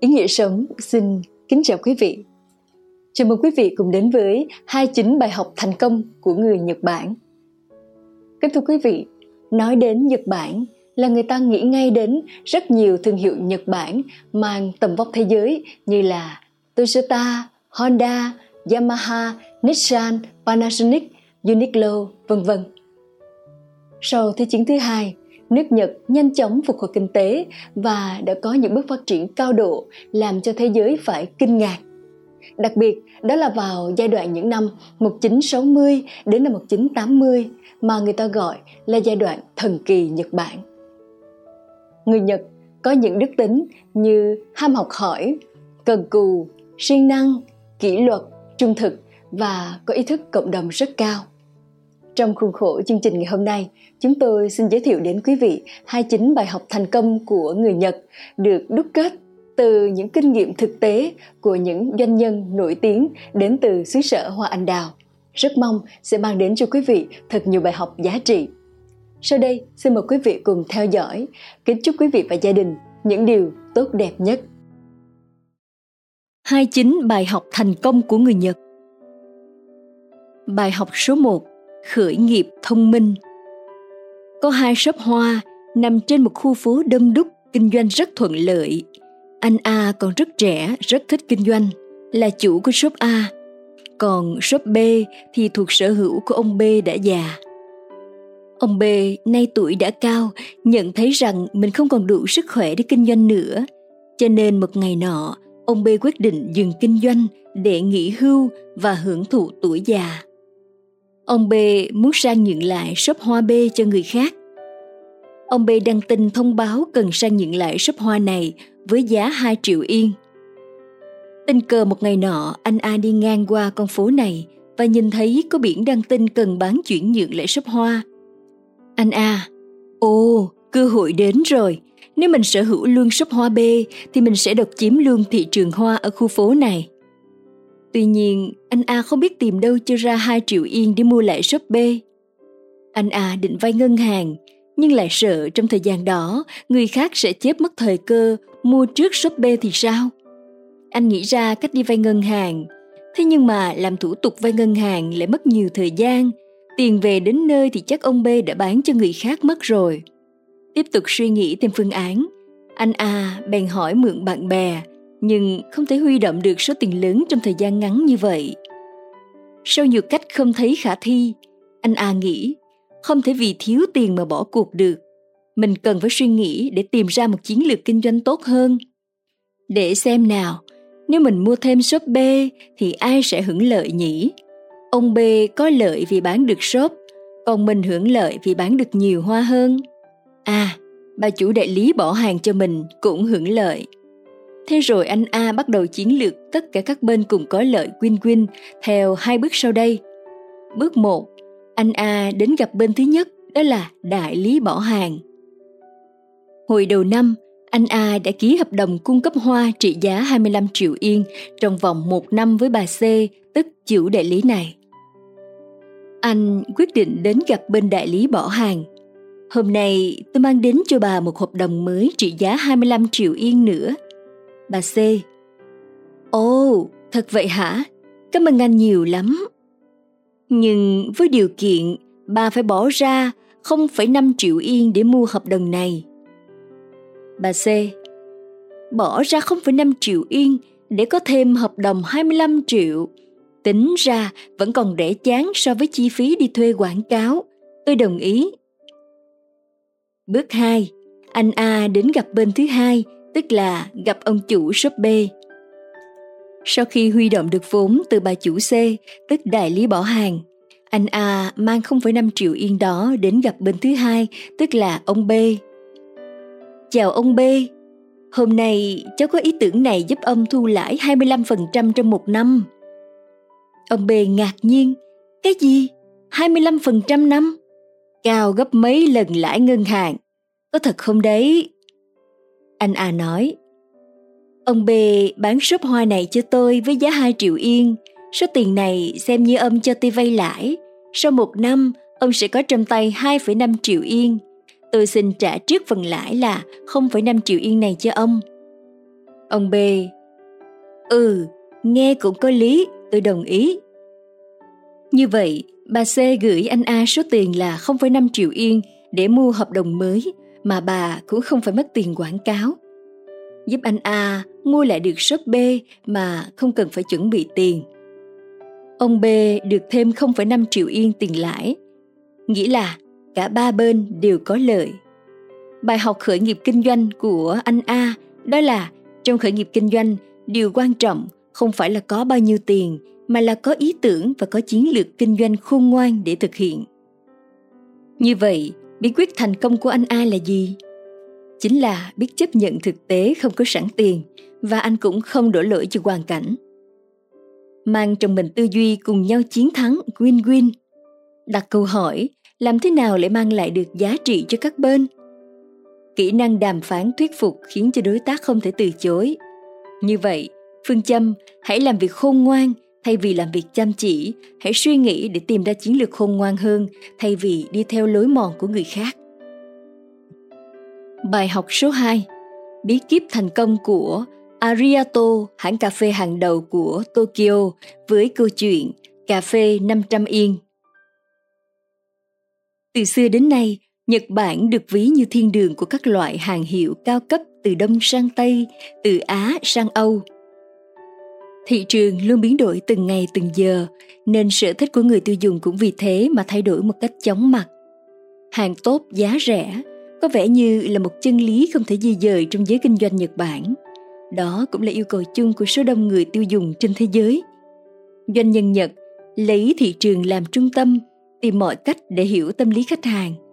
Ý nghĩa sống xin kính chào quý vị. Chào mừng quý vị cùng đến với 29 bài học thành công của người Nhật Bản. Kính thưa quý vị, nói đến Nhật Bản là người ta nghĩ ngay đến rất nhiều thương hiệu Nhật Bản mang tầm vóc thế giới như là Toyota, Honda, Yamaha, Nissan, Panasonic, Uniqlo, vân vân. Sau Thế chiến thứ hai, nước Nhật nhanh chóng phục hồi kinh tế và đã có những bước phát triển cao độ làm cho thế giới phải kinh ngạc. Đặc biệt, đó là vào giai đoạn những năm 1960 đến năm 1980 mà người ta gọi là giai đoạn thần kỳ Nhật Bản. Người Nhật có những đức tính như ham học hỏi, cần cù, siêng năng, kỷ luật, trung thực và có ý thức cộng đồng rất cao. Trong khuôn khổ chương trình ngày hôm nay, chúng tôi xin giới thiệu đến quý vị 29 bài học thành công của người Nhật được đúc kết từ những kinh nghiệm thực tế của những doanh nhân nổi tiếng đến từ xứ sở Hoa Anh Đào. Rất mong sẽ mang đến cho quý vị thật nhiều bài học giá trị. Sau đây, xin mời quý vị cùng theo dõi. Kính chúc quý vị và gia đình những điều tốt đẹp nhất. 29 bài học thành công của người Nhật Bài học số 1 khởi nghiệp thông minh. Có hai shop hoa nằm trên một khu phố đông đúc, kinh doanh rất thuận lợi. Anh A còn rất trẻ, rất thích kinh doanh, là chủ của shop A. Còn shop B thì thuộc sở hữu của ông B đã già. Ông B nay tuổi đã cao, nhận thấy rằng mình không còn đủ sức khỏe để kinh doanh nữa. Cho nên một ngày nọ, ông B quyết định dừng kinh doanh để nghỉ hưu và hưởng thụ tuổi già. Ông B muốn sang nhượng lại shop hoa B cho người khác. Ông B đăng tin thông báo cần sang nhượng lại shop hoa này với giá 2 triệu yên. Tình cờ một ngày nọ, anh A đi ngang qua con phố này và nhìn thấy có biển đăng tin cần bán chuyển nhượng lại shop hoa. Anh A, ồ, cơ hội đến rồi. Nếu mình sở hữu luôn shop hoa B thì mình sẽ độc chiếm luôn thị trường hoa ở khu phố này. Tuy nhiên, anh A không biết tìm đâu cho ra 2 triệu yên để mua lại shop B. Anh A định vay ngân hàng, nhưng lại sợ trong thời gian đó người khác sẽ chép mất thời cơ mua trước shop B thì sao? Anh nghĩ ra cách đi vay ngân hàng, thế nhưng mà làm thủ tục vay ngân hàng lại mất nhiều thời gian, tiền về đến nơi thì chắc ông B đã bán cho người khác mất rồi. Tiếp tục suy nghĩ thêm phương án, anh A bèn hỏi mượn bạn bè nhưng không thể huy động được số tiền lớn trong thời gian ngắn như vậy. Sau nhiều cách không thấy khả thi, anh A nghĩ không thể vì thiếu tiền mà bỏ cuộc được. Mình cần phải suy nghĩ để tìm ra một chiến lược kinh doanh tốt hơn. Để xem nào, nếu mình mua thêm shop B thì ai sẽ hưởng lợi nhỉ? Ông B có lợi vì bán được shop, còn mình hưởng lợi vì bán được nhiều hoa hơn. À, bà chủ đại lý bỏ hàng cho mình cũng hưởng lợi. Thế rồi anh A bắt đầu chiến lược tất cả các bên cùng có lợi win-win theo hai bước sau đây. Bước 1. Anh A đến gặp bên thứ nhất, đó là đại lý bỏ hàng. Hồi đầu năm, anh A đã ký hợp đồng cung cấp hoa trị giá 25 triệu yên trong vòng một năm với bà C, tức chủ đại lý này. Anh quyết định đến gặp bên đại lý bỏ hàng. Hôm nay tôi mang đến cho bà một hợp đồng mới trị giá 25 triệu yên nữa – Bà C. Ồ, oh, thật vậy hả? Cảm ơn anh nhiều lắm. Nhưng với điều kiện bà phải bỏ ra 0,5 triệu yên để mua hợp đồng này. Bà C. Bỏ ra 0,5 triệu yên để có thêm hợp đồng 25 triệu. Tính ra vẫn còn rẻ chán so với chi phí đi thuê quảng cáo. Tôi đồng ý. Bước 2. Anh A đến gặp bên thứ hai tức là gặp ông chủ shop B. Sau khi huy động được vốn từ bà chủ C, tức đại lý bỏ hàng, anh A mang 0,5 triệu yên đó đến gặp bên thứ hai, tức là ông B. Chào ông B, hôm nay cháu có ý tưởng này giúp ông thu lãi 25% trong một năm. Ông B ngạc nhiên, cái gì? 25% năm? Cao gấp mấy lần lãi ngân hàng. Có thật không đấy? Anh A nói, Ông B bán shop hoa này cho tôi với giá 2 triệu yên. Số tiền này xem như ông cho tôi vay lãi. Sau một năm, ông sẽ có trong tay 2,5 triệu yên. Tôi xin trả trước phần lãi là 0,5 triệu yên này cho ông. Ông B. Ừ, nghe cũng có lý, tôi đồng ý. Như vậy, bà C gửi anh A số tiền là 0,5 triệu yên để mua hợp đồng mới mà bà cũng không phải mất tiền quảng cáo. Giúp anh A mua lại được shop B mà không cần phải chuẩn bị tiền. Ông B được thêm 0,5 triệu yên tiền lãi. Nghĩa là cả ba bên đều có lợi. Bài học khởi nghiệp kinh doanh của anh A đó là trong khởi nghiệp kinh doanh, điều quan trọng không phải là có bao nhiêu tiền mà là có ý tưởng và có chiến lược kinh doanh khôn ngoan để thực hiện. Như vậy, bí quyết thành công của anh A là gì? Chính là biết chấp nhận thực tế không có sẵn tiền và anh cũng không đổ lỗi cho hoàn cảnh. Mang trong mình tư duy cùng nhau chiến thắng win-win. Đặt câu hỏi, làm thế nào để mang lại được giá trị cho các bên? Kỹ năng đàm phán thuyết phục khiến cho đối tác không thể từ chối. Như vậy, phương châm hãy làm việc khôn ngoan thay vì làm việc chăm chỉ, hãy suy nghĩ để tìm ra chiến lược khôn ngoan hơn thay vì đi theo lối mòn của người khác. Bài học số 2 Bí kíp thành công của Ariato, hãng cà phê hàng đầu của Tokyo với câu chuyện Cà phê 500 yên. Từ xưa đến nay, Nhật Bản được ví như thiên đường của các loại hàng hiệu cao cấp từ Đông sang Tây, từ Á sang Âu. Thị trường luôn biến đổi từng ngày từng giờ, nên sở thích của người tiêu dùng cũng vì thế mà thay đổi một cách chóng mặt. Hàng tốt giá rẻ có vẻ như là một chân lý không thể di dời trong giới kinh doanh Nhật Bản. Đó cũng là yêu cầu chung của số đông người tiêu dùng trên thế giới. Doanh nhân Nhật lấy thị trường làm trung tâm, tìm mọi cách để hiểu tâm lý khách hàng –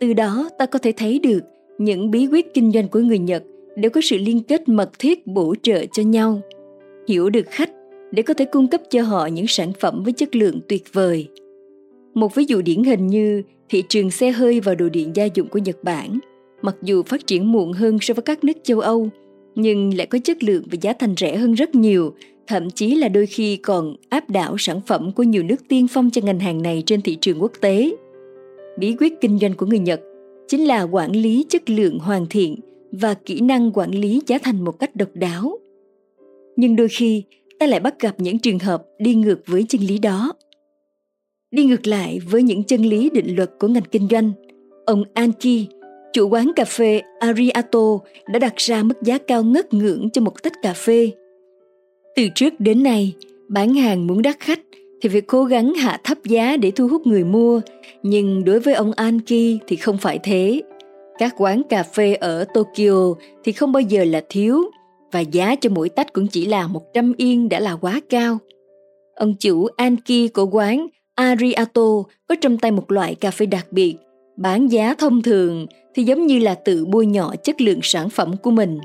từ đó ta có thể thấy được những bí quyết kinh doanh của người Nhật đều có sự liên kết mật thiết bổ trợ cho nhau. Hiểu được khách để có thể cung cấp cho họ những sản phẩm với chất lượng tuyệt vời. Một ví dụ điển hình như thị trường xe hơi và đồ điện gia dụng của Nhật Bản, mặc dù phát triển muộn hơn so với các nước châu Âu, nhưng lại có chất lượng và giá thành rẻ hơn rất nhiều, thậm chí là đôi khi còn áp đảo sản phẩm của nhiều nước tiên phong cho ngành hàng này trên thị trường quốc tế bí quyết kinh doanh của người Nhật chính là quản lý chất lượng hoàn thiện và kỹ năng quản lý giá thành một cách độc đáo. Nhưng đôi khi ta lại bắt gặp những trường hợp đi ngược với chân lý đó. Đi ngược lại với những chân lý định luật của ngành kinh doanh, ông Anki, chủ quán cà phê Ariato đã đặt ra mức giá cao ngất ngưỡng cho một tách cà phê. Từ trước đến nay, bán hàng muốn đắt khách thì phải cố gắng hạ thấp giá để thu hút người mua, nhưng đối với ông Anki thì không phải thế. Các quán cà phê ở Tokyo thì không bao giờ là thiếu và giá cho mỗi tách cũng chỉ là 100 yên đã là quá cao. Ông chủ Anki của quán Ariato có trong tay một loại cà phê đặc biệt, bán giá thông thường thì giống như là tự bôi nhọ chất lượng sản phẩm của mình.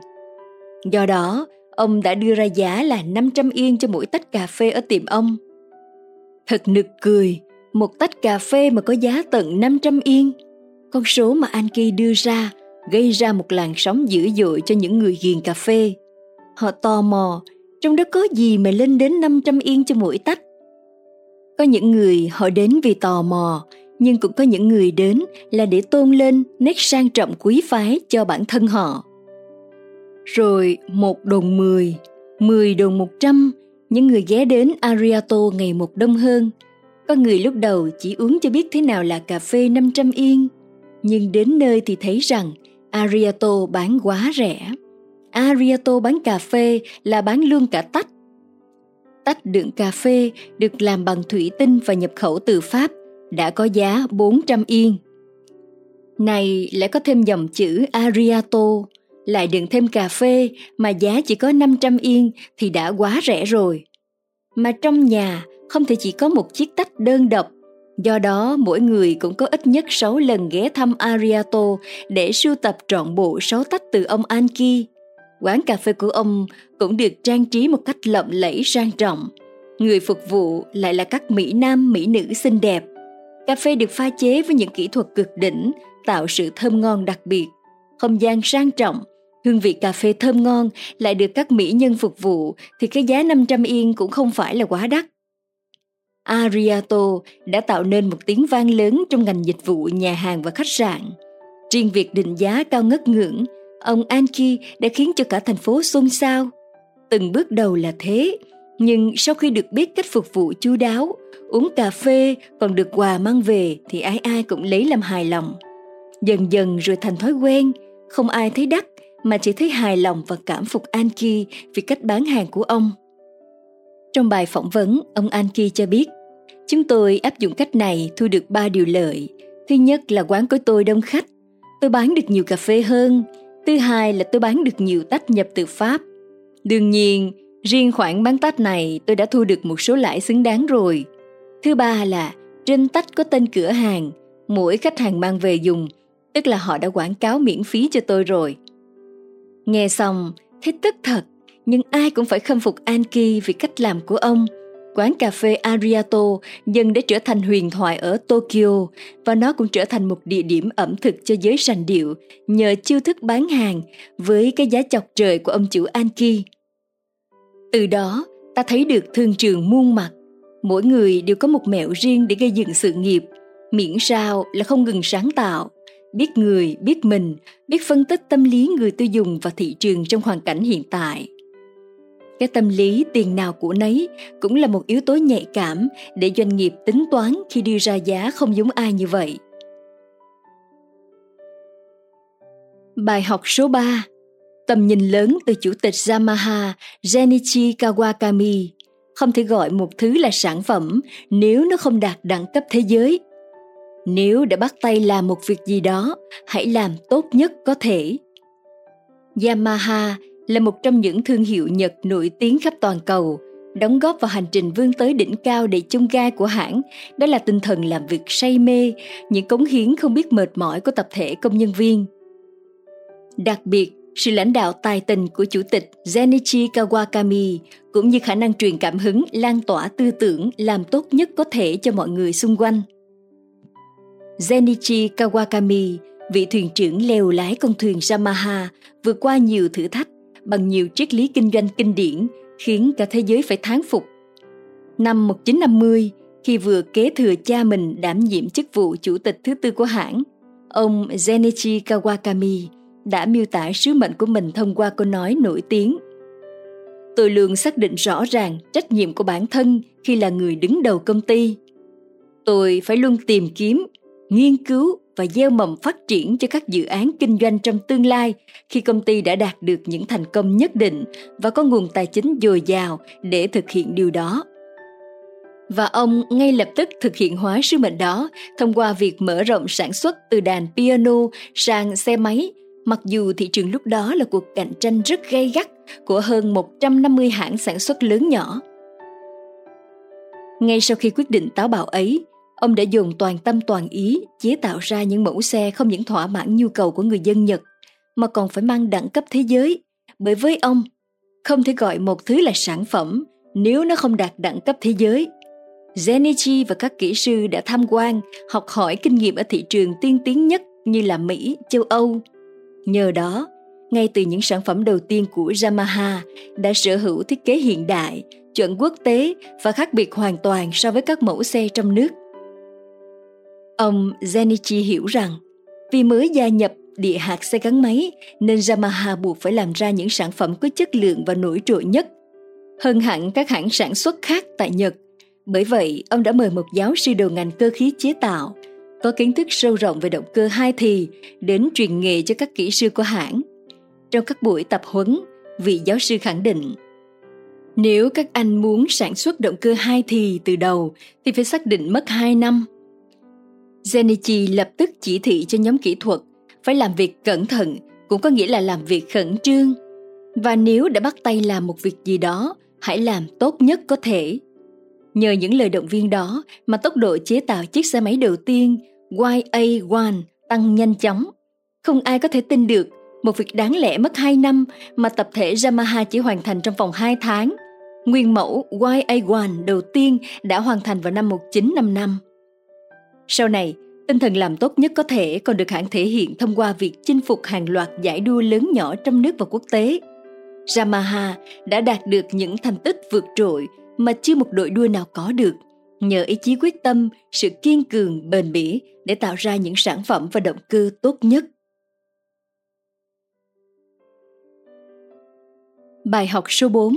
Do đó, ông đã đưa ra giá là 500 yên cho mỗi tách cà phê ở tiệm ông – Thật nực cười, một tách cà phê mà có giá tận 500 yên. Con số mà Anki đưa ra gây ra một làn sóng dữ dội cho những người ghiền cà phê. Họ tò mò, trong đó có gì mà lên đến 500 yên cho mỗi tách? Có những người họ đến vì tò mò, nhưng cũng có những người đến là để tôn lên nét sang trọng quý phái cho bản thân họ. Rồi một đồng mười, mười đồng một trăm, những người ghé đến Ariato ngày một đông hơn. Có người lúc đầu chỉ uống cho biết thế nào là cà phê 500 yên, nhưng đến nơi thì thấy rằng Ariato bán quá rẻ. Ariato bán cà phê là bán luôn cả tách. Tách đựng cà phê được làm bằng thủy tinh và nhập khẩu từ Pháp đã có giá 400 yên. Này lại có thêm dòng chữ Ariato lại đựng thêm cà phê mà giá chỉ có 500 yên thì đã quá rẻ rồi. Mà trong nhà không thể chỉ có một chiếc tách đơn độc, do đó mỗi người cũng có ít nhất 6 lần ghé thăm Ariato để sưu tập trọn bộ 6 tách từ ông Anki. Quán cà phê của ông cũng được trang trí một cách lộng lẫy sang trọng. Người phục vụ lại là các mỹ nam mỹ nữ xinh đẹp. Cà phê được pha chế với những kỹ thuật cực đỉnh, tạo sự thơm ngon đặc biệt. Không gian sang trọng, Hương vị cà phê thơm ngon lại được các mỹ nhân phục vụ thì cái giá 500 yên cũng không phải là quá đắt. Ariato đã tạo nên một tiếng vang lớn trong ngành dịch vụ nhà hàng và khách sạn. Riêng việc định giá cao ngất ngưỡng, ông Anki đã khiến cho cả thành phố xôn xao. từng bước đầu là thế, nhưng sau khi được biết cách phục vụ chu đáo, uống cà phê còn được quà mang về thì ai ai cũng lấy làm hài lòng. Dần dần rồi thành thói quen, không ai thấy đắt mà chỉ thấy hài lòng và cảm phục Anki vì cách bán hàng của ông. Trong bài phỏng vấn, ông Anki cho biết, chúng tôi áp dụng cách này thu được ba điều lợi. Thứ nhất là quán của tôi đông khách, tôi bán được nhiều cà phê hơn. Thứ hai là tôi bán được nhiều tách nhập từ Pháp. Đương nhiên, riêng khoản bán tách này tôi đã thu được một số lãi xứng đáng rồi. Thứ ba là trên tách có tên cửa hàng, mỗi khách hàng mang về dùng, tức là họ đã quảng cáo miễn phí cho tôi rồi. Nghe xong, thấy tức thật, nhưng ai cũng phải khâm phục Anki vì cách làm của ông. Quán cà phê Ariato dần đã trở thành huyền thoại ở Tokyo và nó cũng trở thành một địa điểm ẩm thực cho giới sành điệu nhờ chiêu thức bán hàng với cái giá chọc trời của ông chủ Anki. Từ đó, ta thấy được thương trường muôn mặt. Mỗi người đều có một mẹo riêng để gây dựng sự nghiệp, miễn sao là không ngừng sáng tạo, biết người, biết mình, biết phân tích tâm lý người tiêu dùng và thị trường trong hoàn cảnh hiện tại. Cái tâm lý tiền nào của nấy cũng là một yếu tố nhạy cảm để doanh nghiệp tính toán khi đưa ra giá không giống ai như vậy. Bài học số 3 Tầm nhìn lớn từ Chủ tịch Yamaha Genichi Kawakami. Không thể gọi một thứ là sản phẩm nếu nó không đạt đẳng cấp thế giới. Nếu đã bắt tay làm một việc gì đó, hãy làm tốt nhất có thể. Yamaha là một trong những thương hiệu nhật nổi tiếng khắp toàn cầu đóng góp vào hành trình vươn tới đỉnh cao đầy chung gai của hãng đó là tinh thần làm việc say mê những cống hiến không biết mệt mỏi của tập thể công nhân viên đặc biệt sự lãnh đạo tài tình của chủ tịch Zenichi Kawakami cũng như khả năng truyền cảm hứng lan tỏa tư tưởng làm tốt nhất có thể cho mọi người xung quanh. Zenichi Kawakami, vị thuyền trưởng leo lái con thuyền Yamaha, vượt qua nhiều thử thách bằng nhiều triết lý kinh doanh kinh điển khiến cả thế giới phải thán phục. Năm 1950, khi vừa kế thừa cha mình đảm nhiệm chức vụ chủ tịch thứ tư của hãng, ông Zenichi Kawakami đã miêu tả sứ mệnh của mình thông qua câu nói nổi tiếng. Tôi luôn xác định rõ ràng trách nhiệm của bản thân khi là người đứng đầu công ty. Tôi phải luôn tìm kiếm nghiên cứu và gieo mầm phát triển cho các dự án kinh doanh trong tương lai khi công ty đã đạt được những thành công nhất định và có nguồn tài chính dồi dào để thực hiện điều đó và ông ngay lập tức thực hiện hóa sứ mệnh đó thông qua việc mở rộng sản xuất từ đàn piano sang xe máy, mặc dù thị trường lúc đó là cuộc cạnh tranh rất gay gắt của hơn 150 hãng sản xuất lớn nhỏ. Ngay sau khi quyết định táo bạo ấy, Ông đã dùng toàn tâm toàn ý chế tạo ra những mẫu xe không những thỏa mãn nhu cầu của người dân Nhật, mà còn phải mang đẳng cấp thế giới. Bởi với ông, không thể gọi một thứ là sản phẩm nếu nó không đạt đẳng cấp thế giới. Zenichi và các kỹ sư đã tham quan, học hỏi kinh nghiệm ở thị trường tiên tiến nhất như là Mỹ, châu Âu. Nhờ đó, ngay từ những sản phẩm đầu tiên của Yamaha đã sở hữu thiết kế hiện đại, chuẩn quốc tế và khác biệt hoàn toàn so với các mẫu xe trong nước. Ông Zenichi hiểu rằng vì mới gia nhập địa hạt xe gắn máy nên Yamaha buộc phải làm ra những sản phẩm có chất lượng và nổi trội nhất, hơn hẳn các hãng sản xuất khác tại Nhật. Bởi vậy, ông đã mời một giáo sư đầu ngành cơ khí chế tạo, có kiến thức sâu rộng về động cơ hai thì đến truyền nghề cho các kỹ sư của hãng. Trong các buổi tập huấn, vị giáo sư khẳng định nếu các anh muốn sản xuất động cơ hai thì từ đầu thì phải xác định mất 2 năm – Zenichi lập tức chỉ thị cho nhóm kỹ thuật phải làm việc cẩn thận, cũng có nghĩa là làm việc khẩn trương. Và nếu đã bắt tay làm một việc gì đó, hãy làm tốt nhất có thể. Nhờ những lời động viên đó mà tốc độ chế tạo chiếc xe máy đầu tiên YA1 tăng nhanh chóng. Không ai có thể tin được một việc đáng lẽ mất 2 năm mà tập thể Yamaha chỉ hoàn thành trong vòng 2 tháng. Nguyên mẫu YA1 đầu tiên đã hoàn thành vào năm 1955. Sau này, tinh thần làm tốt nhất có thể còn được hãng thể hiện thông qua việc chinh phục hàng loạt giải đua lớn nhỏ trong nước và quốc tế. Yamaha đã đạt được những thành tích vượt trội mà chưa một đội đua nào có được, nhờ ý chí quyết tâm, sự kiên cường, bền bỉ để tạo ra những sản phẩm và động cơ tốt nhất. Bài học số 4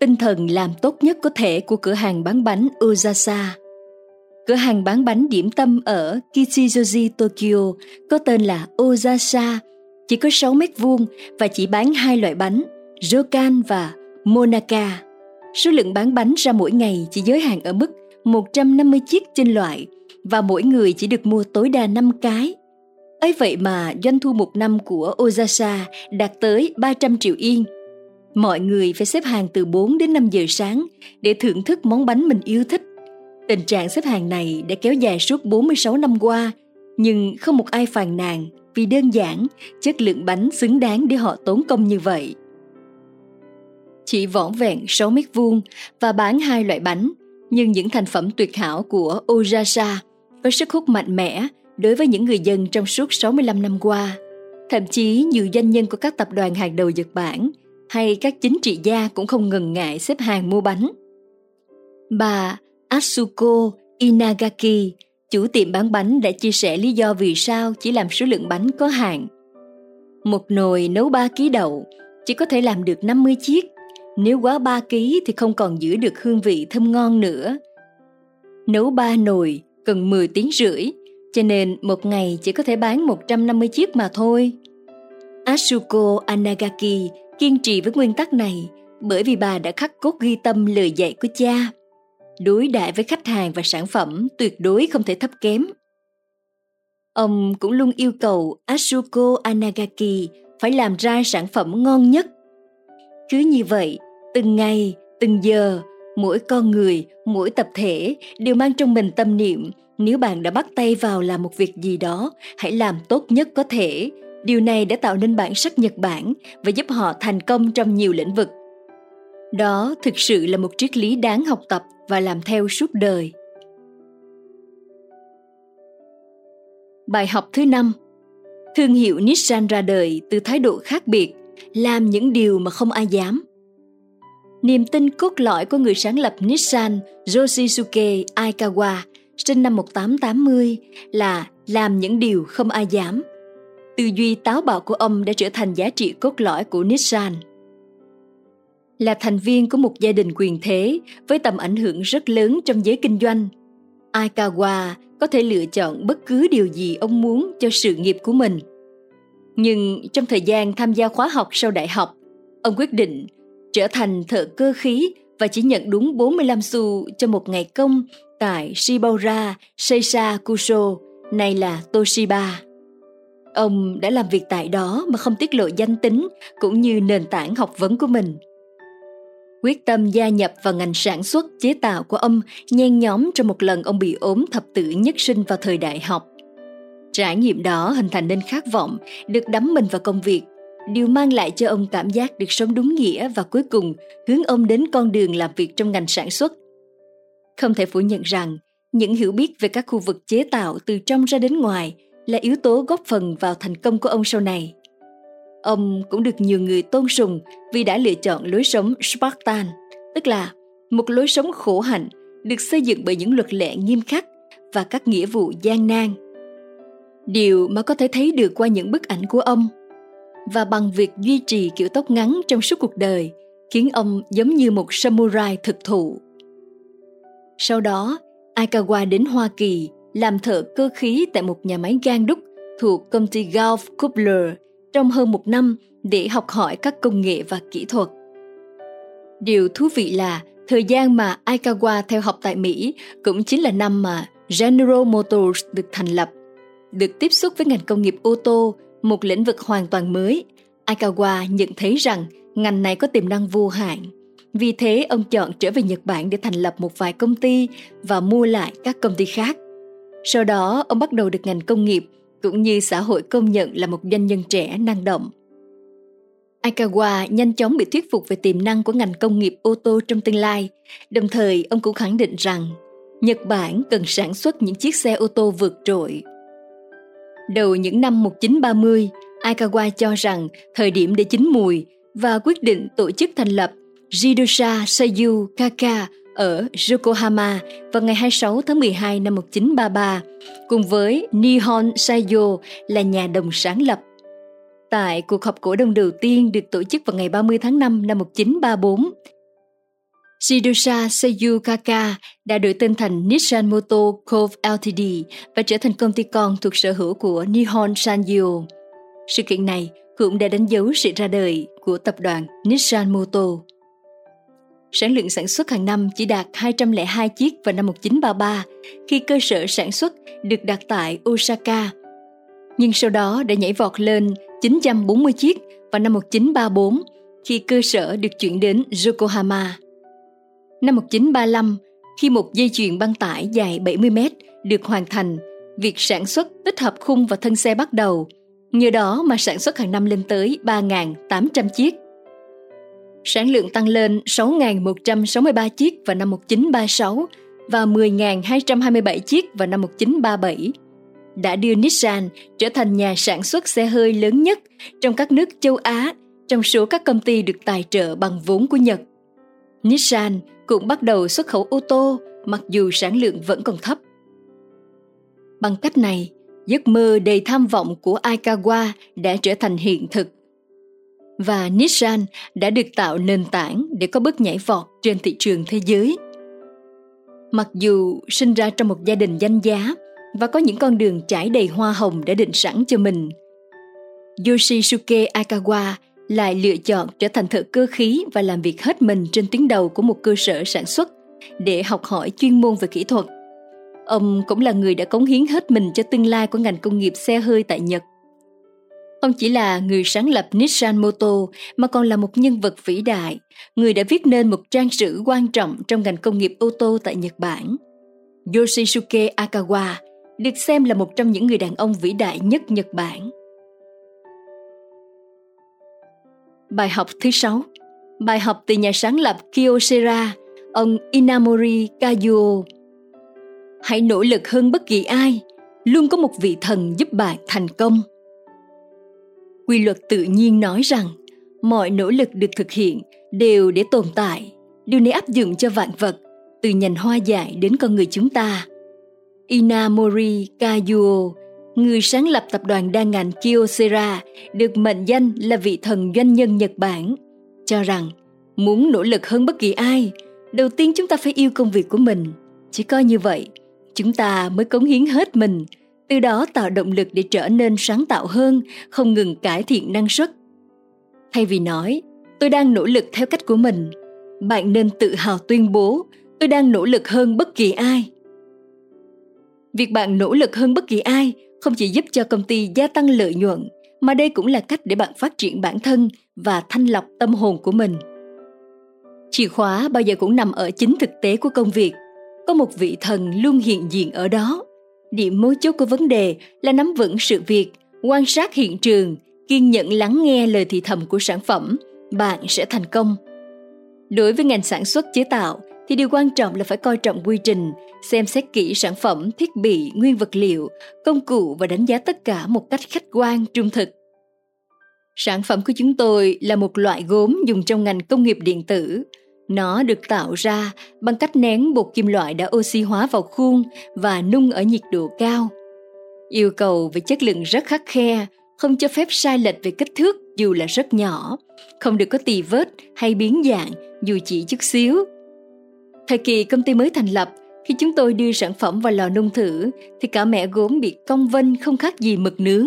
Tinh thần làm tốt nhất có thể của cửa hàng bán bánh Uzasa. Cửa hàng bán bánh điểm tâm ở Kichijoji, Tokyo có tên là Ozasa chỉ có 6 mét vuông và chỉ bán hai loại bánh, Rokan và Monaka. Số lượng bán bánh ra mỗi ngày chỉ giới hạn ở mức 150 chiếc trên loại và mỗi người chỉ được mua tối đa 5 cái. ấy vậy mà doanh thu một năm của Ozasa đạt tới 300 triệu yên. Mọi người phải xếp hàng từ 4 đến 5 giờ sáng để thưởng thức món bánh mình yêu thích. Tình trạng xếp hàng này đã kéo dài suốt 46 năm qua, nhưng không một ai phàn nàn vì đơn giản chất lượng bánh xứng đáng để họ tốn công như vậy. Chỉ vỏn vẹn 6 mét vuông và bán hai loại bánh, nhưng những thành phẩm tuyệt hảo của Ojasa với sức hút mạnh mẽ đối với những người dân trong suốt 65 năm qua. Thậm chí nhiều doanh nhân của các tập đoàn hàng đầu Nhật Bản hay các chính trị gia cũng không ngần ngại xếp hàng mua bánh. Bà Asuko Inagaki Chủ tiệm bán bánh đã chia sẻ lý do vì sao chỉ làm số lượng bánh có hạn. Một nồi nấu 3 kg đậu chỉ có thể làm được 50 chiếc. Nếu quá 3 kg thì không còn giữ được hương vị thơm ngon nữa. Nấu 3 nồi cần 10 tiếng rưỡi, cho nên một ngày chỉ có thể bán 150 chiếc mà thôi. Asuko Anagaki kiên trì với nguyên tắc này bởi vì bà đã khắc cốt ghi tâm lời dạy của cha đối đãi với khách hàng và sản phẩm tuyệt đối không thể thấp kém. Ông cũng luôn yêu cầu Asuko Anagaki phải làm ra sản phẩm ngon nhất. Cứ như vậy, từng ngày, từng giờ, mỗi con người, mỗi tập thể đều mang trong mình tâm niệm nếu bạn đã bắt tay vào làm một việc gì đó, hãy làm tốt nhất có thể. Điều này đã tạo nên bản sắc Nhật Bản và giúp họ thành công trong nhiều lĩnh vực. Đó thực sự là một triết lý đáng học tập và làm theo suốt đời. Bài học thứ năm Thương hiệu Nissan ra đời từ thái độ khác biệt, làm những điều mà không ai dám. Niềm tin cốt lõi của người sáng lập Nissan Yoshisuke Aikawa sinh năm 1880 là làm những điều không ai dám. Tư duy táo bạo của ông đã trở thành giá trị cốt lõi của Nissan – là thành viên của một gia đình quyền thế với tầm ảnh hưởng rất lớn trong giới kinh doanh. Aikawa có thể lựa chọn bất cứ điều gì ông muốn cho sự nghiệp của mình. Nhưng trong thời gian tham gia khóa học sau đại học, ông quyết định trở thành thợ cơ khí và chỉ nhận đúng 45 xu cho một ngày công tại Shibaura Seisha Kusho, nay là Toshiba. Ông đã làm việc tại đó mà không tiết lộ danh tính cũng như nền tảng học vấn của mình – Quyết tâm gia nhập vào ngành sản xuất chế tạo của ông nhen nhóm trong một lần ông bị ốm thập tử nhất sinh vào thời đại học. Trải nghiệm đó hình thành nên khát vọng được đắm mình vào công việc, điều mang lại cho ông cảm giác được sống đúng nghĩa và cuối cùng hướng ông đến con đường làm việc trong ngành sản xuất. Không thể phủ nhận rằng, những hiểu biết về các khu vực chế tạo từ trong ra đến ngoài là yếu tố góp phần vào thành công của ông sau này. Ông cũng được nhiều người tôn sùng vì đã lựa chọn lối sống Spartan, tức là một lối sống khổ hạnh được xây dựng bởi những luật lệ nghiêm khắc và các nghĩa vụ gian nan. Điều mà có thể thấy được qua những bức ảnh của ông và bằng việc duy trì kiểu tóc ngắn trong suốt cuộc đời khiến ông giống như một samurai thực thụ. Sau đó, Aikawa đến Hoa Kỳ làm thợ cơ khí tại một nhà máy gan đúc thuộc công ty Gulf Coupler trong hơn một năm để học hỏi các công nghệ và kỹ thuật. Điều thú vị là thời gian mà Aikawa theo học tại Mỹ cũng chính là năm mà General Motors được thành lập. Được tiếp xúc với ngành công nghiệp ô tô, một lĩnh vực hoàn toàn mới, Aikawa nhận thấy rằng ngành này có tiềm năng vô hạn. Vì thế ông chọn trở về Nhật Bản để thành lập một vài công ty và mua lại các công ty khác. Sau đó ông bắt đầu được ngành công nghiệp cũng như xã hội công nhận là một doanh nhân trẻ năng động. Aikawa nhanh chóng bị thuyết phục về tiềm năng của ngành công nghiệp ô tô trong tương lai, đồng thời ông cũng khẳng định rằng Nhật Bản cần sản xuất những chiếc xe ô tô vượt trội. Đầu những năm 1930, Aikawa cho rằng thời điểm để chín mùi và quyết định tổ chức thành lập Jidosha Seiyu Kaka ở Yokohama vào ngày 26 tháng 12 năm 1933, cùng với Nihon Saiyo là nhà đồng sáng lập. Tại cuộc họp cổ đông đầu tiên được tổ chức vào ngày 30 tháng 5 năm 1934, Shidosha Seiyukaka đã đổi tên thành Nissan Motor Co. Ltd và trở thành công ty con thuộc sở hữu của Nihon Sanyo. Sự kiện này cũng đã đánh dấu sự ra đời của tập đoàn Nissan Motor. Sản lượng sản xuất hàng năm chỉ đạt 202 chiếc vào năm 1933 khi cơ sở sản xuất được đặt tại Osaka. Nhưng sau đó đã nhảy vọt lên 940 chiếc vào năm 1934 khi cơ sở được chuyển đến Yokohama. Năm 1935, khi một dây chuyền băng tải dài 70 mét được hoàn thành, việc sản xuất tích hợp khung và thân xe bắt đầu. Nhờ đó mà sản xuất hàng năm lên tới 3.800 chiếc. Sản lượng tăng lên 6.163 chiếc vào năm 1936 và 10.227 chiếc vào năm 1937 đã đưa Nissan trở thành nhà sản xuất xe hơi lớn nhất trong các nước châu Á trong số các công ty được tài trợ bằng vốn của Nhật. Nissan cũng bắt đầu xuất khẩu ô tô mặc dù sản lượng vẫn còn thấp. Bằng cách này, giấc mơ đầy tham vọng của Aikawa đã trở thành hiện thực. Và Nissan đã được tạo nền tảng để có bước nhảy vọt trên thị trường thế giới. Mặc dù sinh ra trong một gia đình danh giá và có những con đường trải đầy hoa hồng đã định sẵn cho mình, Yoshisuke Akawa lại lựa chọn trở thành thợ cơ khí và làm việc hết mình trên tuyến đầu của một cơ sở sản xuất để học hỏi chuyên môn về kỹ thuật. Ông cũng là người đã cống hiến hết mình cho tương lai của ngành công nghiệp xe hơi tại Nhật. Ông chỉ là người sáng lập Nissan Moto mà còn là một nhân vật vĩ đại, người đã viết nên một trang sử quan trọng trong ngành công nghiệp ô tô tại Nhật Bản. Yoshisuke Akawa được xem là một trong những người đàn ông vĩ đại nhất Nhật Bản. Bài học thứ sáu Bài học từ nhà sáng lập Kyocera, ông Inamori Kazuo. Hãy nỗ lực hơn bất kỳ ai, luôn có một vị thần giúp bạn thành công. Quy luật tự nhiên nói rằng mọi nỗ lực được thực hiện đều để tồn tại, điều này áp dụng cho vạn vật, từ nhành hoa dại đến con người chúng ta. Inamori Kazuo người sáng lập tập đoàn đa ngành Kyocera, được mệnh danh là vị thần doanh nhân Nhật Bản, cho rằng muốn nỗ lực hơn bất kỳ ai, đầu tiên chúng ta phải yêu công việc của mình. Chỉ có như vậy, chúng ta mới cống hiến hết mình, từ đó tạo động lực để trở nên sáng tạo hơn, không ngừng cải thiện năng suất. Thay vì nói, tôi đang nỗ lực theo cách của mình, bạn nên tự hào tuyên bố, tôi đang nỗ lực hơn bất kỳ ai. Việc bạn nỗ lực hơn bất kỳ ai không chỉ giúp cho công ty gia tăng lợi nhuận mà đây cũng là cách để bạn phát triển bản thân và thanh lọc tâm hồn của mình chìa khóa bao giờ cũng nằm ở chính thực tế của công việc có một vị thần luôn hiện diện ở đó điểm mấu chốt của vấn đề là nắm vững sự việc quan sát hiện trường kiên nhẫn lắng nghe lời thị thầm của sản phẩm bạn sẽ thành công đối với ngành sản xuất chế tạo thì điều quan trọng là phải coi trọng quy trình, xem xét kỹ sản phẩm, thiết bị, nguyên vật liệu, công cụ và đánh giá tất cả một cách khách quan, trung thực. Sản phẩm của chúng tôi là một loại gốm dùng trong ngành công nghiệp điện tử. Nó được tạo ra bằng cách nén bột kim loại đã oxy hóa vào khuôn và nung ở nhiệt độ cao. Yêu cầu về chất lượng rất khắc khe, không cho phép sai lệch về kích thước dù là rất nhỏ, không được có tì vết hay biến dạng dù chỉ chút xíu Thời kỳ công ty mới thành lập, khi chúng tôi đưa sản phẩm vào lò nung thử thì cả mẹ gốm bị cong vênh không khác gì mực nướng.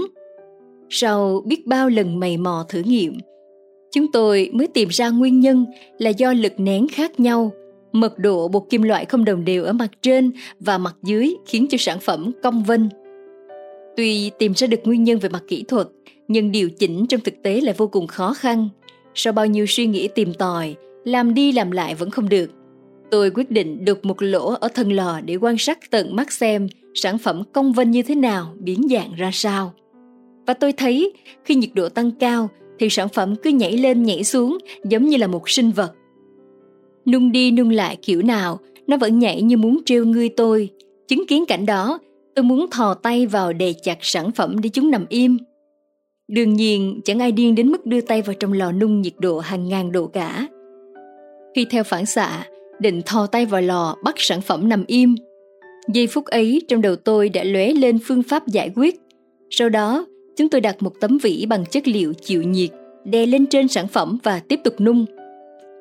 Sau biết bao lần mày mò thử nghiệm, chúng tôi mới tìm ra nguyên nhân là do lực nén khác nhau, mật độ bột kim loại không đồng đều ở mặt trên và mặt dưới khiến cho sản phẩm cong vênh. Tuy tìm ra được nguyên nhân về mặt kỹ thuật, nhưng điều chỉnh trong thực tế lại vô cùng khó khăn. Sau bao nhiêu suy nghĩ tìm tòi, làm đi làm lại vẫn không được – Tôi quyết định đục một lỗ ở thân lò để quan sát tận mắt xem sản phẩm cong vênh như thế nào, biến dạng ra sao. Và tôi thấy khi nhiệt độ tăng cao thì sản phẩm cứ nhảy lên nhảy xuống giống như là một sinh vật. Nung đi nung lại kiểu nào, nó vẫn nhảy như muốn trêu ngươi tôi. Chứng kiến cảnh đó, tôi muốn thò tay vào đè chặt sản phẩm để chúng nằm im. Đương nhiên, chẳng ai điên đến mức đưa tay vào trong lò nung nhiệt độ hàng ngàn độ cả. Khi theo phản xạ, định thò tay vào lò bắt sản phẩm nằm im. Giây phút ấy trong đầu tôi đã lóe lên phương pháp giải quyết. Sau đó, chúng tôi đặt một tấm vỉ bằng chất liệu chịu nhiệt đè lên trên sản phẩm và tiếp tục nung.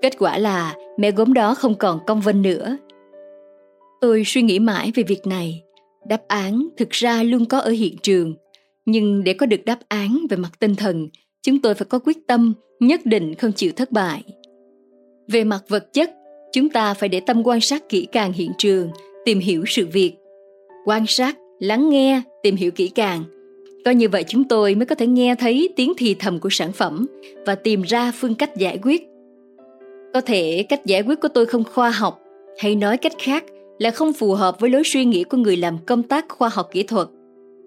Kết quả là mẹ gốm đó không còn cong vênh nữa. Tôi suy nghĩ mãi về việc này. Đáp án thực ra luôn có ở hiện trường. Nhưng để có được đáp án về mặt tinh thần, chúng tôi phải có quyết tâm nhất định không chịu thất bại. Về mặt vật chất, chúng ta phải để tâm quan sát kỹ càng hiện trường, tìm hiểu sự việc. Quan sát, lắng nghe, tìm hiểu kỹ càng. Có như vậy chúng tôi mới có thể nghe thấy tiếng thì thầm của sản phẩm và tìm ra phương cách giải quyết. Có thể cách giải quyết của tôi không khoa học, hay nói cách khác là không phù hợp với lối suy nghĩ của người làm công tác khoa học kỹ thuật.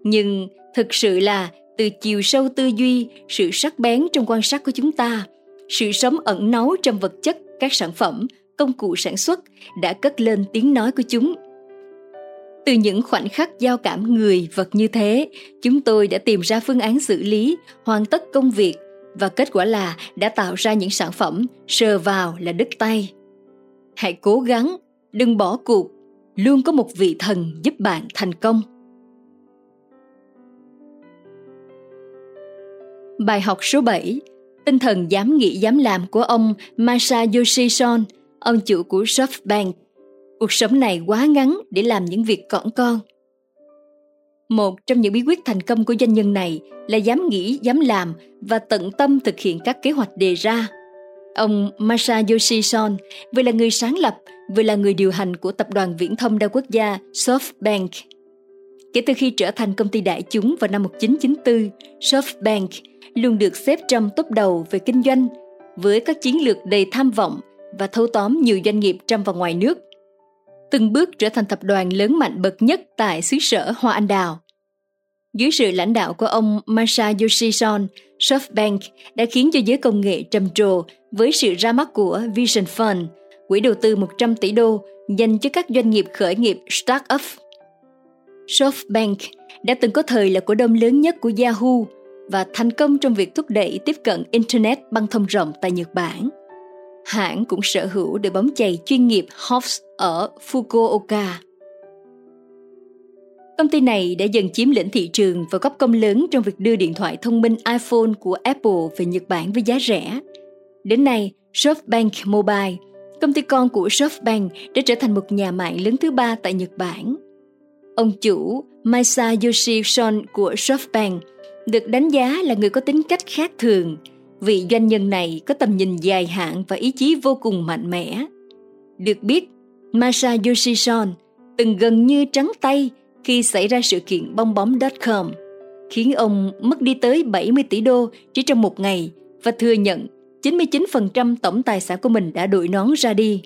Nhưng thực sự là từ chiều sâu tư duy, sự sắc bén trong quan sát của chúng ta, sự sống ẩn náu trong vật chất các sản phẩm, công cụ sản xuất đã cất lên tiếng nói của chúng. Từ những khoảnh khắc giao cảm người vật như thế, chúng tôi đã tìm ra phương án xử lý, hoàn tất công việc và kết quả là đã tạo ra những sản phẩm sờ vào là đứt tay. Hãy cố gắng, đừng bỏ cuộc, luôn có một vị thần giúp bạn thành công. Bài học số 7 Tinh thần dám nghĩ dám làm của ông Masayoshi Son, ông chủ của SoftBank. Cuộc sống này quá ngắn để làm những việc cỏn con. Một trong những bí quyết thành công của doanh nhân này là dám nghĩ, dám làm và tận tâm thực hiện các kế hoạch đề ra. Ông Masayoshi Son vừa là người sáng lập, vừa là người điều hành của tập đoàn viễn thông đa quốc gia SoftBank. Kể từ khi trở thành công ty đại chúng vào năm 1994, SoftBank luôn được xếp trong top đầu về kinh doanh với các chiến lược đầy tham vọng và thâu tóm nhiều doanh nghiệp trong và ngoài nước. Từng bước trở thành tập đoàn lớn mạnh bậc nhất tại xứ sở Hoa Anh Đào. Dưới sự lãnh đạo của ông Masayoshi Son, SoftBank đã khiến cho giới công nghệ trầm trồ với sự ra mắt của Vision Fund, quỹ đầu tư 100 tỷ đô dành cho các doanh nghiệp khởi nghiệp startup. SoftBank đã từng có thời là cổ đông lớn nhất của Yahoo và thành công trong việc thúc đẩy tiếp cận Internet băng thông rộng tại Nhật Bản. Hãng cũng sở hữu đội bóng chày chuyên nghiệp Hobbs ở Fukuoka. Công ty này đã dần chiếm lĩnh thị trường và góp công lớn trong việc đưa điện thoại thông minh iPhone của Apple về Nhật Bản với giá rẻ. Đến nay, SoftBank Mobile, công ty con của SoftBank đã trở thành một nhà mạng lớn thứ ba tại Nhật Bản. Ông chủ Masayoshi Son của SoftBank được đánh giá là người có tính cách khác thường. Vị doanh nhân này có tầm nhìn dài hạn và ý chí vô cùng mạnh mẽ. Được biết, Masayoshi Son từng gần như trắng tay khi xảy ra sự kiện bong bóng.com, khiến ông mất đi tới 70 tỷ đô chỉ trong một ngày và thừa nhận 99% tổng tài sản của mình đã đội nón ra đi.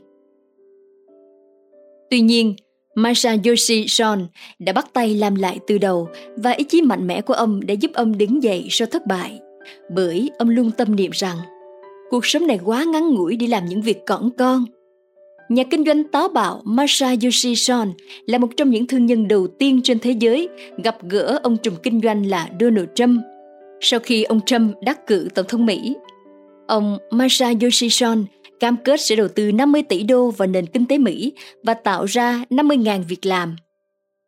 Tuy nhiên, Masayoshi Son đã bắt tay làm lại từ đầu và ý chí mạnh mẽ của ông đã giúp ông đứng dậy sau thất bại. Bởi ông luôn tâm niệm rằng cuộc sống này quá ngắn ngủi để làm những việc cỏn con. Nhà kinh doanh táo bạo Masayoshi Son là một trong những thương nhân đầu tiên trên thế giới gặp gỡ ông trùm kinh doanh là Donald Trump. Sau khi ông Trump đắc cử Tổng thống Mỹ, ông Masayoshi Son cam kết sẽ đầu tư 50 tỷ đô vào nền kinh tế Mỹ và tạo ra 50.000 việc làm.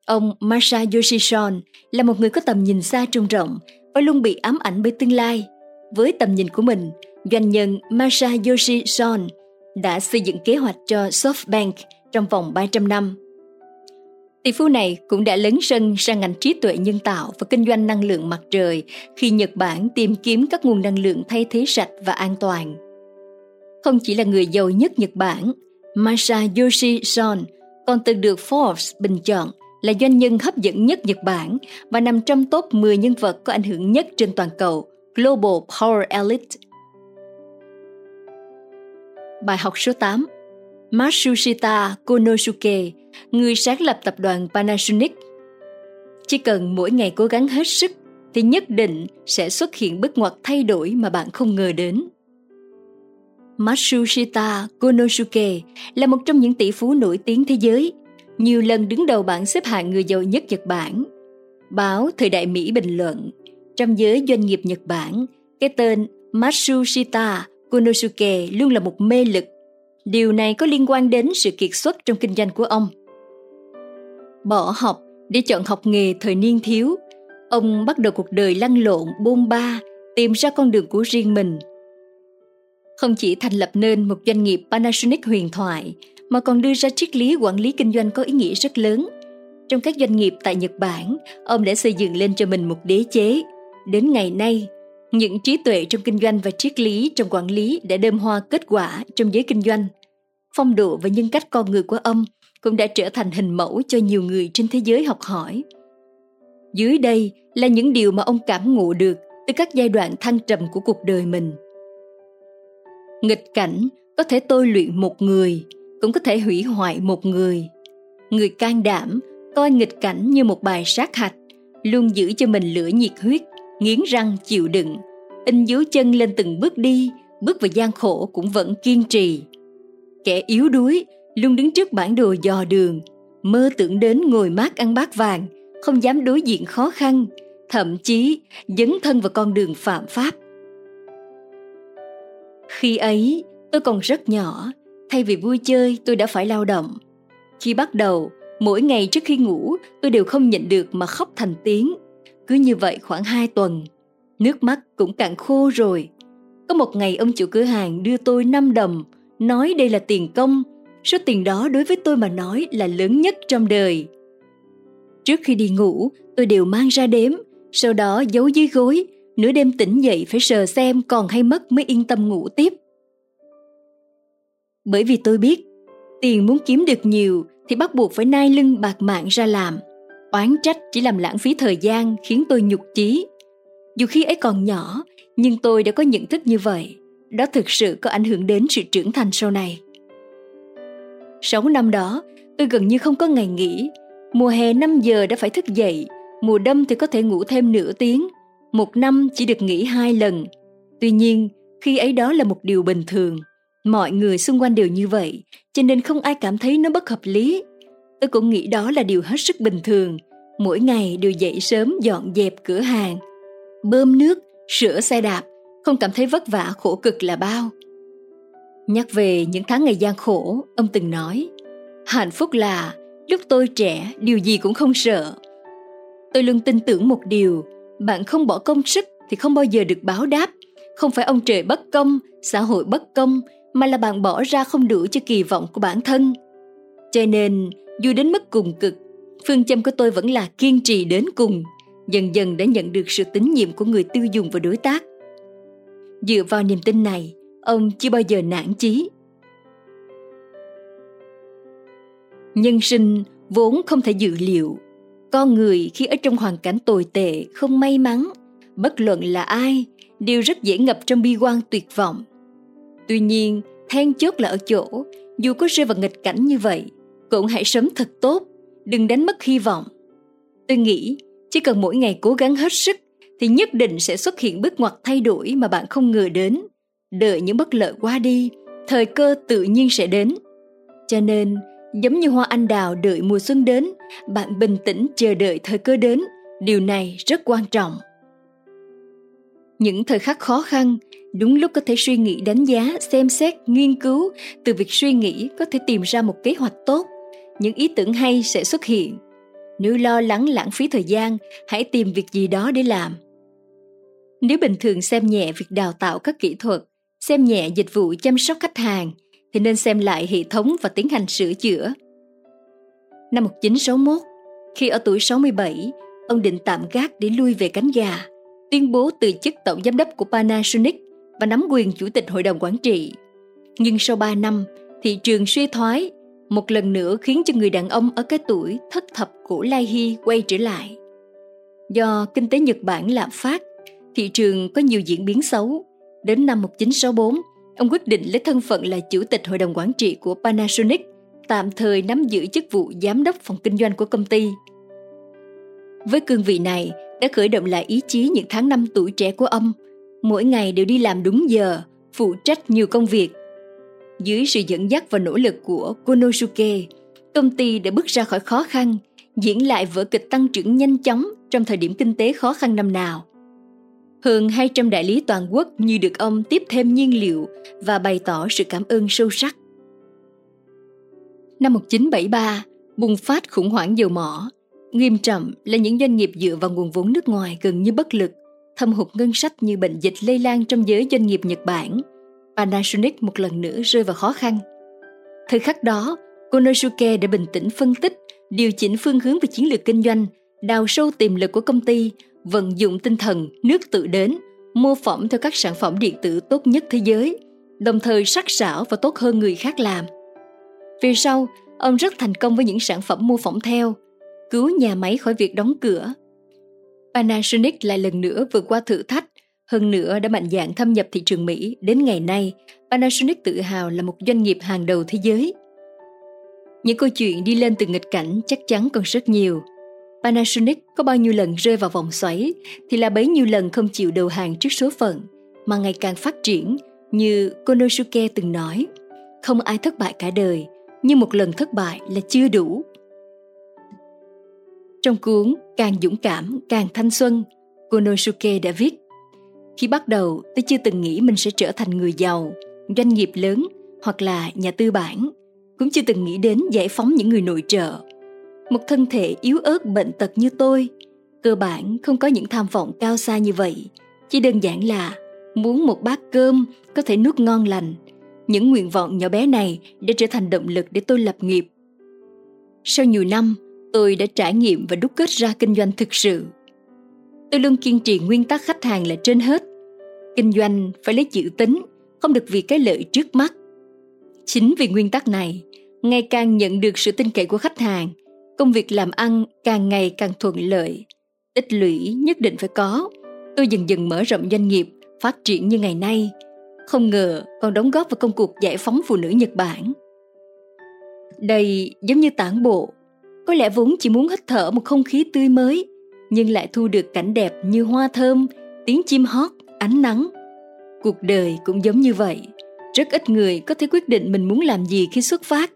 Ông Masayoshi Son là một người có tầm nhìn xa trông rộng và luôn bị ám ảnh bởi tương lai. Với tầm nhìn của mình, doanh nhân Masayoshi Son đã xây dựng kế hoạch cho SoftBank trong vòng 300 năm. Tỷ phú này cũng đã lấn sân sang ngành trí tuệ nhân tạo và kinh doanh năng lượng mặt trời khi Nhật Bản tìm kiếm các nguồn năng lượng thay thế sạch và an toàn. Không chỉ là người giàu nhất Nhật Bản, Masayoshi Son còn từng được Forbes bình chọn là doanh nhân hấp dẫn nhất Nhật Bản và nằm trong top 10 nhân vật có ảnh hưởng nhất trên toàn cầu Global Power Elite. Bài học số 8 Matsushita Konosuke, người sáng lập tập đoàn Panasonic. Chỉ cần mỗi ngày cố gắng hết sức thì nhất định sẽ xuất hiện bước ngoặt thay đổi mà bạn không ngờ đến. Matsushita Konosuke là một trong những tỷ phú nổi tiếng thế giới, nhiều lần đứng đầu bảng xếp hạng người giàu nhất Nhật Bản. Báo Thời đại Mỹ bình luận, trong giới doanh nghiệp Nhật Bản, cái tên Matsushita Konosuke luôn là một mê lực. Điều này có liên quan đến sự kiệt xuất trong kinh doanh của ông. Bỏ học để chọn học nghề thời niên thiếu, ông bắt đầu cuộc đời lăn lộn bôn ba, tìm ra con đường của riêng mình. Không chỉ thành lập nên một doanh nghiệp Panasonic huyền thoại, mà còn đưa ra triết lý quản lý kinh doanh có ý nghĩa rất lớn. Trong các doanh nghiệp tại Nhật Bản, ông đã xây dựng lên cho mình một đế chế. Đến ngày nay, những trí tuệ trong kinh doanh và triết lý trong quản lý đã đơm hoa kết quả trong giới kinh doanh. Phong độ và nhân cách con người của ông cũng đã trở thành hình mẫu cho nhiều người trên thế giới học hỏi. Dưới đây là những điều mà ông cảm ngộ được từ các giai đoạn thăng trầm của cuộc đời mình. Nghịch cảnh có thể tôi luyện một người, cũng có thể hủy hoại một người. Người can đảm coi nghịch cảnh như một bài sát hạch, luôn giữ cho mình lửa nhiệt huyết, nghiến răng chịu đựng, in dấu chân lên từng bước đi, bước vào gian khổ cũng vẫn kiên trì. Kẻ yếu đuối luôn đứng trước bản đồ dò đường, mơ tưởng đến ngồi mát ăn bát vàng, không dám đối diện khó khăn, thậm chí dấn thân vào con đường phạm pháp. Khi ấy, tôi còn rất nhỏ, thay vì vui chơi tôi đã phải lao động. Khi bắt đầu, mỗi ngày trước khi ngủ tôi đều không nhịn được mà khóc thành tiếng. Cứ như vậy khoảng hai tuần, nước mắt cũng cạn khô rồi. Có một ngày ông chủ cửa hàng đưa tôi 5 đồng, nói đây là tiền công. Số tiền đó đối với tôi mà nói là lớn nhất trong đời. Trước khi đi ngủ, tôi đều mang ra đếm, sau đó giấu dưới gối, nửa đêm tỉnh dậy phải sờ xem còn hay mất mới yên tâm ngủ tiếp. Bởi vì tôi biết, tiền muốn kiếm được nhiều thì bắt buộc phải nai lưng bạc mạng ra làm. Oán trách chỉ làm lãng phí thời gian khiến tôi nhục chí. Dù khi ấy còn nhỏ, nhưng tôi đã có nhận thức như vậy. Đó thực sự có ảnh hưởng đến sự trưởng thành sau này. Sáu năm đó, tôi gần như không có ngày nghỉ. Mùa hè 5 giờ đã phải thức dậy, mùa đông thì có thể ngủ thêm nửa tiếng. Một năm chỉ được nghỉ hai lần. Tuy nhiên, khi ấy đó là một điều bình thường – Mọi người xung quanh đều như vậy, cho nên không ai cảm thấy nó bất hợp lý. Tôi cũng nghĩ đó là điều hết sức bình thường. Mỗi ngày đều dậy sớm dọn dẹp cửa hàng, bơm nước, sửa xe đạp, không cảm thấy vất vả khổ cực là bao. Nhắc về những tháng ngày gian khổ, ông từng nói, hạnh phúc là lúc tôi trẻ điều gì cũng không sợ. Tôi luôn tin tưởng một điều, bạn không bỏ công sức thì không bao giờ được báo đáp. Không phải ông trời bất công, xã hội bất công mà là bạn bỏ ra không đủ cho kỳ vọng của bản thân. Cho nên, dù đến mức cùng cực, phương châm của tôi vẫn là kiên trì đến cùng, dần dần đã nhận được sự tín nhiệm của người tiêu dùng và đối tác. Dựa vào niềm tin này, ông chưa bao giờ nản chí. Nhân sinh vốn không thể dự liệu. Con người khi ở trong hoàn cảnh tồi tệ, không may mắn, bất luận là ai, đều rất dễ ngập trong bi quan tuyệt vọng Tuy nhiên, then chốt là ở chỗ, dù có rơi vào nghịch cảnh như vậy, cũng hãy sống thật tốt, đừng đánh mất hy vọng. Tôi nghĩ, chỉ cần mỗi ngày cố gắng hết sức, thì nhất định sẽ xuất hiện bước ngoặt thay đổi mà bạn không ngờ đến. Đợi những bất lợi qua đi, thời cơ tự nhiên sẽ đến. Cho nên, giống như hoa anh đào đợi mùa xuân đến, bạn bình tĩnh chờ đợi thời cơ đến, điều này rất quan trọng. Những thời khắc khó khăn, đúng lúc có thể suy nghĩ đánh giá, xem xét, nghiên cứu, từ việc suy nghĩ có thể tìm ra một kế hoạch tốt, những ý tưởng hay sẽ xuất hiện. Nếu lo lắng lãng phí thời gian, hãy tìm việc gì đó để làm. Nếu bình thường xem nhẹ việc đào tạo các kỹ thuật, xem nhẹ dịch vụ chăm sóc khách hàng, thì nên xem lại hệ thống và tiến hành sửa chữa. Năm 1961, khi ở tuổi 67, ông định tạm gác để lui về cánh gà tuyên bố từ chức tổng giám đốc của Panasonic và nắm quyền chủ tịch hội đồng quản trị. Nhưng sau 3 năm, thị trường suy thoái, một lần nữa khiến cho người đàn ông ở cái tuổi thất thập của Lai Hy quay trở lại. Do kinh tế Nhật Bản lạm phát, thị trường có nhiều diễn biến xấu. Đến năm 1964, ông quyết định lấy thân phận là chủ tịch hội đồng quản trị của Panasonic, tạm thời nắm giữ chức vụ giám đốc phòng kinh doanh của công ty. Với cương vị này, đã khởi động lại ý chí những tháng năm tuổi trẻ của ông. Mỗi ngày đều đi làm đúng giờ, phụ trách nhiều công việc. Dưới sự dẫn dắt và nỗ lực của Konosuke, công ty đã bước ra khỏi khó khăn, diễn lại vở kịch tăng trưởng nhanh chóng trong thời điểm kinh tế khó khăn năm nào. Hơn 200 đại lý toàn quốc như được ông tiếp thêm nhiên liệu và bày tỏ sự cảm ơn sâu sắc. Năm 1973, bùng phát khủng hoảng dầu mỏ, nghiêm trọng là những doanh nghiệp dựa vào nguồn vốn nước ngoài gần như bất lực, thâm hụt ngân sách như bệnh dịch lây lan trong giới doanh nghiệp Nhật Bản. Panasonic một lần nữa rơi vào khó khăn. Thời khắc đó, Konosuke đã bình tĩnh phân tích, điều chỉnh phương hướng về chiến lược kinh doanh, đào sâu tiềm lực của công ty, vận dụng tinh thần nước tự đến, mô phỏng theo các sản phẩm điện tử tốt nhất thế giới, đồng thời sắc sảo và tốt hơn người khác làm. Về sau, ông rất thành công với những sản phẩm mô phỏng theo, cứu nhà máy khỏi việc đóng cửa. Panasonic lại lần nữa vượt qua thử thách, hơn nữa đã mạnh dạn thâm nhập thị trường Mỹ. Đến ngày nay, Panasonic tự hào là một doanh nghiệp hàng đầu thế giới. Những câu chuyện đi lên từ nghịch cảnh chắc chắn còn rất nhiều. Panasonic có bao nhiêu lần rơi vào vòng xoáy thì là bấy nhiêu lần không chịu đầu hàng trước số phận, mà ngày càng phát triển như Konosuke từng nói, không ai thất bại cả đời, nhưng một lần thất bại là chưa đủ. Trong cuốn Càng dũng cảm, càng thanh xuân, Konosuke đã viết Khi bắt đầu, tôi chưa từng nghĩ mình sẽ trở thành người giàu, doanh nghiệp lớn hoặc là nhà tư bản. Cũng chưa từng nghĩ đến giải phóng những người nội trợ. Một thân thể yếu ớt bệnh tật như tôi, cơ bản không có những tham vọng cao xa như vậy. Chỉ đơn giản là muốn một bát cơm có thể nuốt ngon lành. Những nguyện vọng nhỏ bé này đã trở thành động lực để tôi lập nghiệp. Sau nhiều năm, tôi đã trải nghiệm và đúc kết ra kinh doanh thực sự. Tôi luôn kiên trì nguyên tắc khách hàng là trên hết. Kinh doanh phải lấy chữ tính, không được vì cái lợi trước mắt. Chính vì nguyên tắc này, ngày càng nhận được sự tin cậy của khách hàng, công việc làm ăn càng ngày càng thuận lợi. Tích lũy nhất định phải có. Tôi dần dần mở rộng doanh nghiệp, phát triển như ngày nay. Không ngờ còn đóng góp vào công cuộc giải phóng phụ nữ Nhật Bản. Đây giống như tản bộ có lẽ vốn chỉ muốn hít thở một không khí tươi mới, nhưng lại thu được cảnh đẹp như hoa thơm, tiếng chim hót, ánh nắng. Cuộc đời cũng giống như vậy. Rất ít người có thể quyết định mình muốn làm gì khi xuất phát,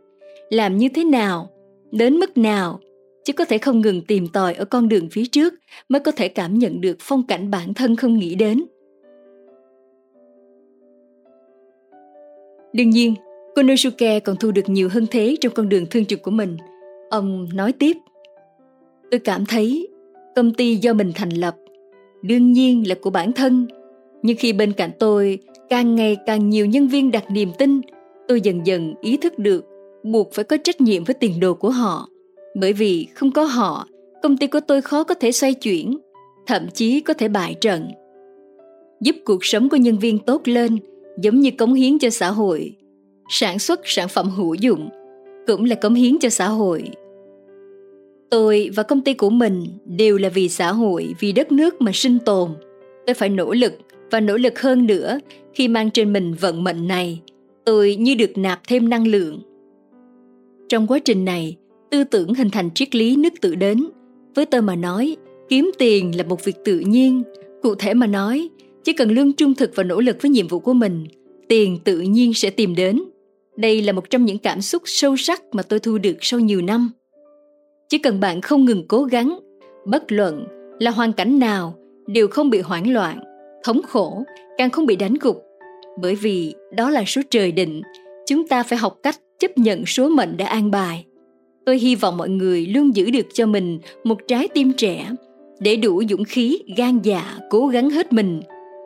làm như thế nào, đến mức nào, chứ có thể không ngừng tìm tòi ở con đường phía trước mới có thể cảm nhận được phong cảnh bản thân không nghĩ đến. Đương nhiên, Konosuke còn thu được nhiều hơn thế trong con đường thương trực của mình – Ông nói tiếp, tôi cảm thấy công ty do mình thành lập, đương nhiên là của bản thân. Nhưng khi bên cạnh tôi càng ngày càng nhiều nhân viên đặt niềm tin, tôi dần dần ý thức được buộc phải có trách nhiệm với tiền đồ của họ. Bởi vì không có họ, công ty của tôi khó có thể xoay chuyển, thậm chí có thể bại trận. Giúp cuộc sống của nhân viên tốt lên, giống như cống hiến cho xã hội. Sản xuất sản phẩm hữu dụng cũng là cống hiến cho xã hội. Tôi và công ty của mình đều là vì xã hội, vì đất nước mà sinh tồn. Tôi phải nỗ lực và nỗ lực hơn nữa khi mang trên mình vận mệnh này. Tôi như được nạp thêm năng lượng. Trong quá trình này, tư tưởng hình thành triết lý nước tự đến. Với tôi mà nói, kiếm tiền là một việc tự nhiên. Cụ thể mà nói, chỉ cần lương trung thực và nỗ lực với nhiệm vụ của mình, tiền tự nhiên sẽ tìm đến. Đây là một trong những cảm xúc sâu sắc mà tôi thu được sau nhiều năm. Chỉ cần bạn không ngừng cố gắng, bất luận là hoàn cảnh nào đều không bị hoảng loạn, thống khổ, càng không bị đánh gục. Bởi vì đó là số trời định, chúng ta phải học cách chấp nhận số mệnh đã an bài. Tôi hy vọng mọi người luôn giữ được cho mình một trái tim trẻ để đủ dũng khí, gan dạ, cố gắng hết mình.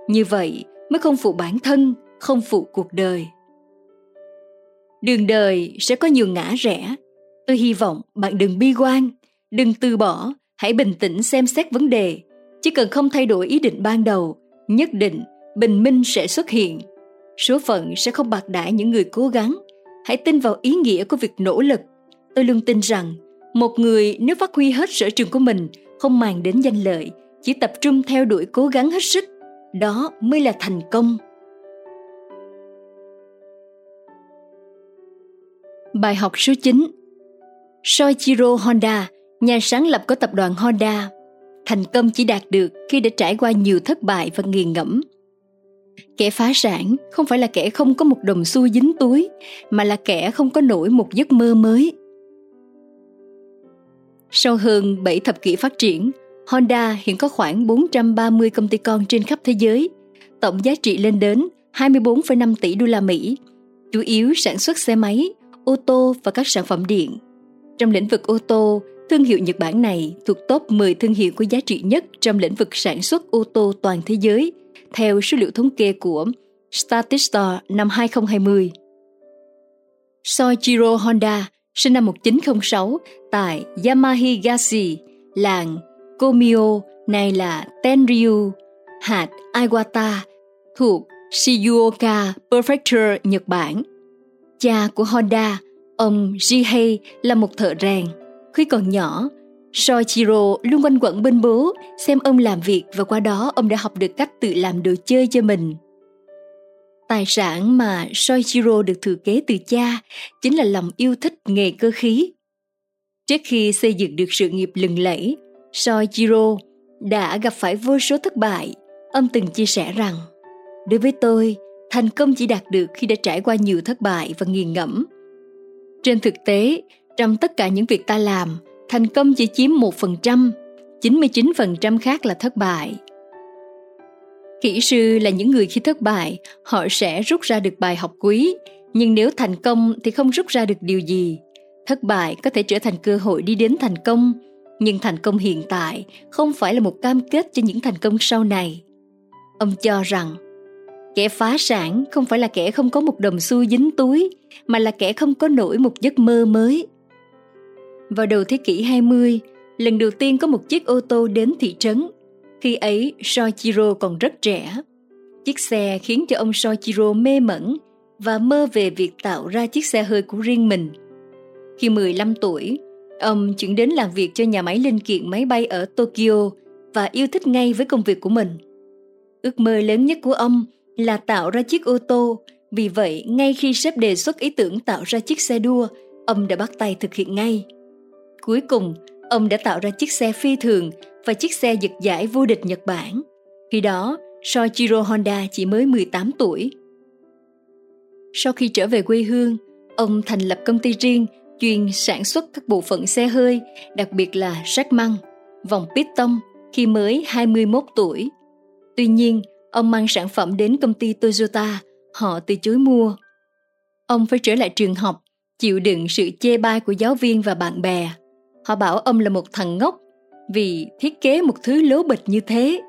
Như vậy mới không phụ bản thân, không phụ cuộc đời. Đường đời sẽ có nhiều ngã rẽ. Tôi hy vọng bạn đừng bi quan, đừng từ bỏ, hãy bình tĩnh xem xét vấn đề. Chỉ cần không thay đổi ý định ban đầu, nhất định bình minh sẽ xuất hiện. Số phận sẽ không bạc đãi những người cố gắng. Hãy tin vào ý nghĩa của việc nỗ lực. Tôi luôn tin rằng, một người nếu phát huy hết sở trường của mình, không màng đến danh lợi, chỉ tập trung theo đuổi cố gắng hết sức, đó mới là thành công Bài học số 9 Soichiro Honda, nhà sáng lập của tập đoàn Honda, thành công chỉ đạt được khi đã trải qua nhiều thất bại và nghiền ngẫm. Kẻ phá sản không phải là kẻ không có một đồng xu dính túi, mà là kẻ không có nổi một giấc mơ mới. Sau hơn 7 thập kỷ phát triển, Honda hiện có khoảng 430 công ty con trên khắp thế giới, tổng giá trị lên đến 24,5 tỷ đô la Mỹ, chủ yếu sản xuất xe máy, ô tô và các sản phẩm điện. Trong lĩnh vực ô tô, Thương hiệu Nhật Bản này thuộc top 10 thương hiệu có giá trị nhất trong lĩnh vực sản xuất ô tô toàn thế giới, theo số liệu thống kê của Statista năm 2020. Soichiro Honda, sinh năm 1906 tại Yamahigashi, làng Komio, nay là Tenryu, hạt Iwata, thuộc Shizuoka Prefecture, Nhật Bản. Cha của Honda, ông Jihei là một thợ rèn. Khi còn nhỏ, Soichiro luôn quanh quẩn bên bố, xem ông làm việc và qua đó ông đã học được cách tự làm đồ chơi cho mình. Tài sản mà Soichiro được thừa kế từ cha chính là lòng yêu thích nghề cơ khí. Trước khi xây dựng được sự nghiệp lừng lẫy, Soichiro đã gặp phải vô số thất bại. Ông từng chia sẻ rằng, đối với tôi, thành công chỉ đạt được khi đã trải qua nhiều thất bại và nghiền ngẫm. Trên thực tế, trong tất cả những việc ta làm, thành công chỉ chiếm 1%, 99% khác là thất bại. Kỹ sư là những người khi thất bại, họ sẽ rút ra được bài học quý, nhưng nếu thành công thì không rút ra được điều gì. Thất bại có thể trở thành cơ hội đi đến thành công, nhưng thành công hiện tại không phải là một cam kết cho những thành công sau này. Ông cho rằng, kẻ phá sản không phải là kẻ không có một đồng xu dính túi, mà là kẻ không có nổi một giấc mơ mới. Vào đầu thế kỷ 20, lần đầu tiên có một chiếc ô tô đến thị trấn khi ấy Soichiro còn rất trẻ. Chiếc xe khiến cho ông Soichiro mê mẩn và mơ về việc tạo ra chiếc xe hơi của riêng mình. Khi 15 tuổi, ông chuyển đến làm việc cho nhà máy linh kiện máy bay ở Tokyo và yêu thích ngay với công việc của mình. Ước mơ lớn nhất của ông là tạo ra chiếc ô tô, vì vậy ngay khi sếp đề xuất ý tưởng tạo ra chiếc xe đua, ông đã bắt tay thực hiện ngay. Cuối cùng, ông đã tạo ra chiếc xe phi thường và chiếc xe giật giải vô địch Nhật Bản. Khi đó, Soichiro Honda chỉ mới 18 tuổi. Sau khi trở về quê hương, ông thành lập công ty riêng chuyên sản xuất các bộ phận xe hơi, đặc biệt là rác măng, vòng piston khi mới 21 tuổi. Tuy nhiên, ông mang sản phẩm đến công ty Toyota, họ từ chối mua. Ông phải trở lại trường học, chịu đựng sự chê bai của giáo viên và bạn bè. Họ bảo ông là một thằng ngốc vì thiết kế một thứ lố bịch như thế.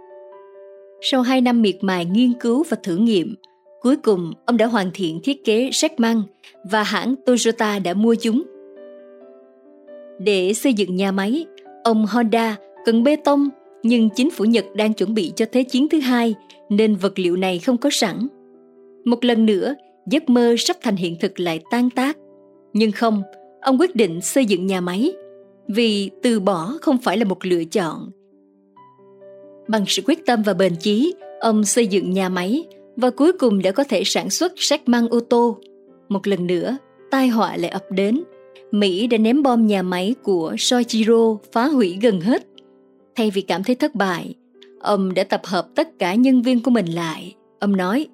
Sau hai năm miệt mài nghiên cứu và thử nghiệm, cuối cùng ông đã hoàn thiện thiết kế sách măng và hãng Toyota đã mua chúng. Để xây dựng nhà máy, ông Honda cần bê tông nhưng chính phủ Nhật đang chuẩn bị cho Thế chiến thứ hai nên vật liệu này không có sẵn. Một lần nữa, giấc mơ sắp thành hiện thực lại tan tác. Nhưng không, ông quyết định xây dựng nhà máy vì từ bỏ không phải là một lựa chọn. Bằng sự quyết tâm và bền chí, ông xây dựng nhà máy và cuối cùng đã có thể sản xuất sách măng ô tô. Một lần nữa, tai họa lại ập đến. Mỹ đã ném bom nhà máy của Soichiro phá hủy gần hết. Thay vì cảm thấy thất bại, ông đã tập hợp tất cả nhân viên của mình lại. Ông nói,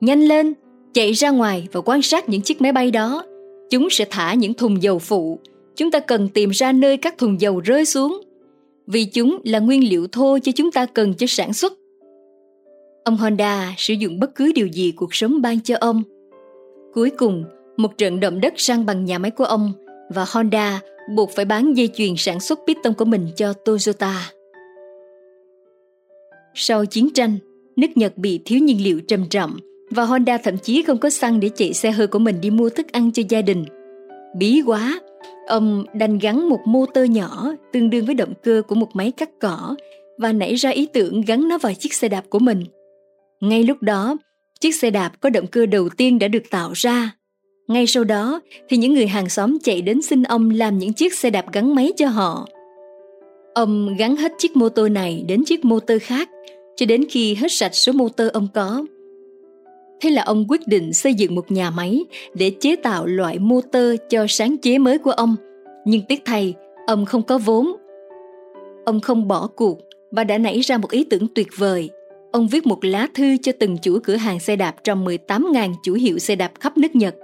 nhanh lên, chạy ra ngoài và quan sát những chiếc máy bay đó. Chúng sẽ thả những thùng dầu phụ chúng ta cần tìm ra nơi các thùng dầu rơi xuống vì chúng là nguyên liệu thô cho chúng ta cần cho sản xuất. Ông Honda sử dụng bất cứ điều gì cuộc sống ban cho ông. Cuối cùng, một trận động đất sang bằng nhà máy của ông và Honda buộc phải bán dây chuyền sản xuất piston của mình cho Toyota. Sau chiến tranh, nước Nhật bị thiếu nhiên liệu trầm trọng và Honda thậm chí không có xăng để chạy xe hơi của mình đi mua thức ăn cho gia đình. Bí quá, Ông đành gắn một motor nhỏ tương đương với động cơ của một máy cắt cỏ và nảy ra ý tưởng gắn nó vào chiếc xe đạp của mình. Ngay lúc đó, chiếc xe đạp có động cơ đầu tiên đã được tạo ra. Ngay sau đó thì những người hàng xóm chạy đến xin ông làm những chiếc xe đạp gắn máy cho họ. Ông gắn hết chiếc mô tô này đến chiếc mô tô khác cho đến khi hết sạch số mô tô ông có. Thế là ông quyết định xây dựng một nhà máy để chế tạo loại mô tô cho sáng chế mới của ông. Nhưng tiếc thay, ông không có vốn. Ông không bỏ cuộc và đã nảy ra một ý tưởng tuyệt vời. Ông viết một lá thư cho từng chủ cửa hàng xe đạp trong 18.000 chủ hiệu xe đạp khắp nước Nhật.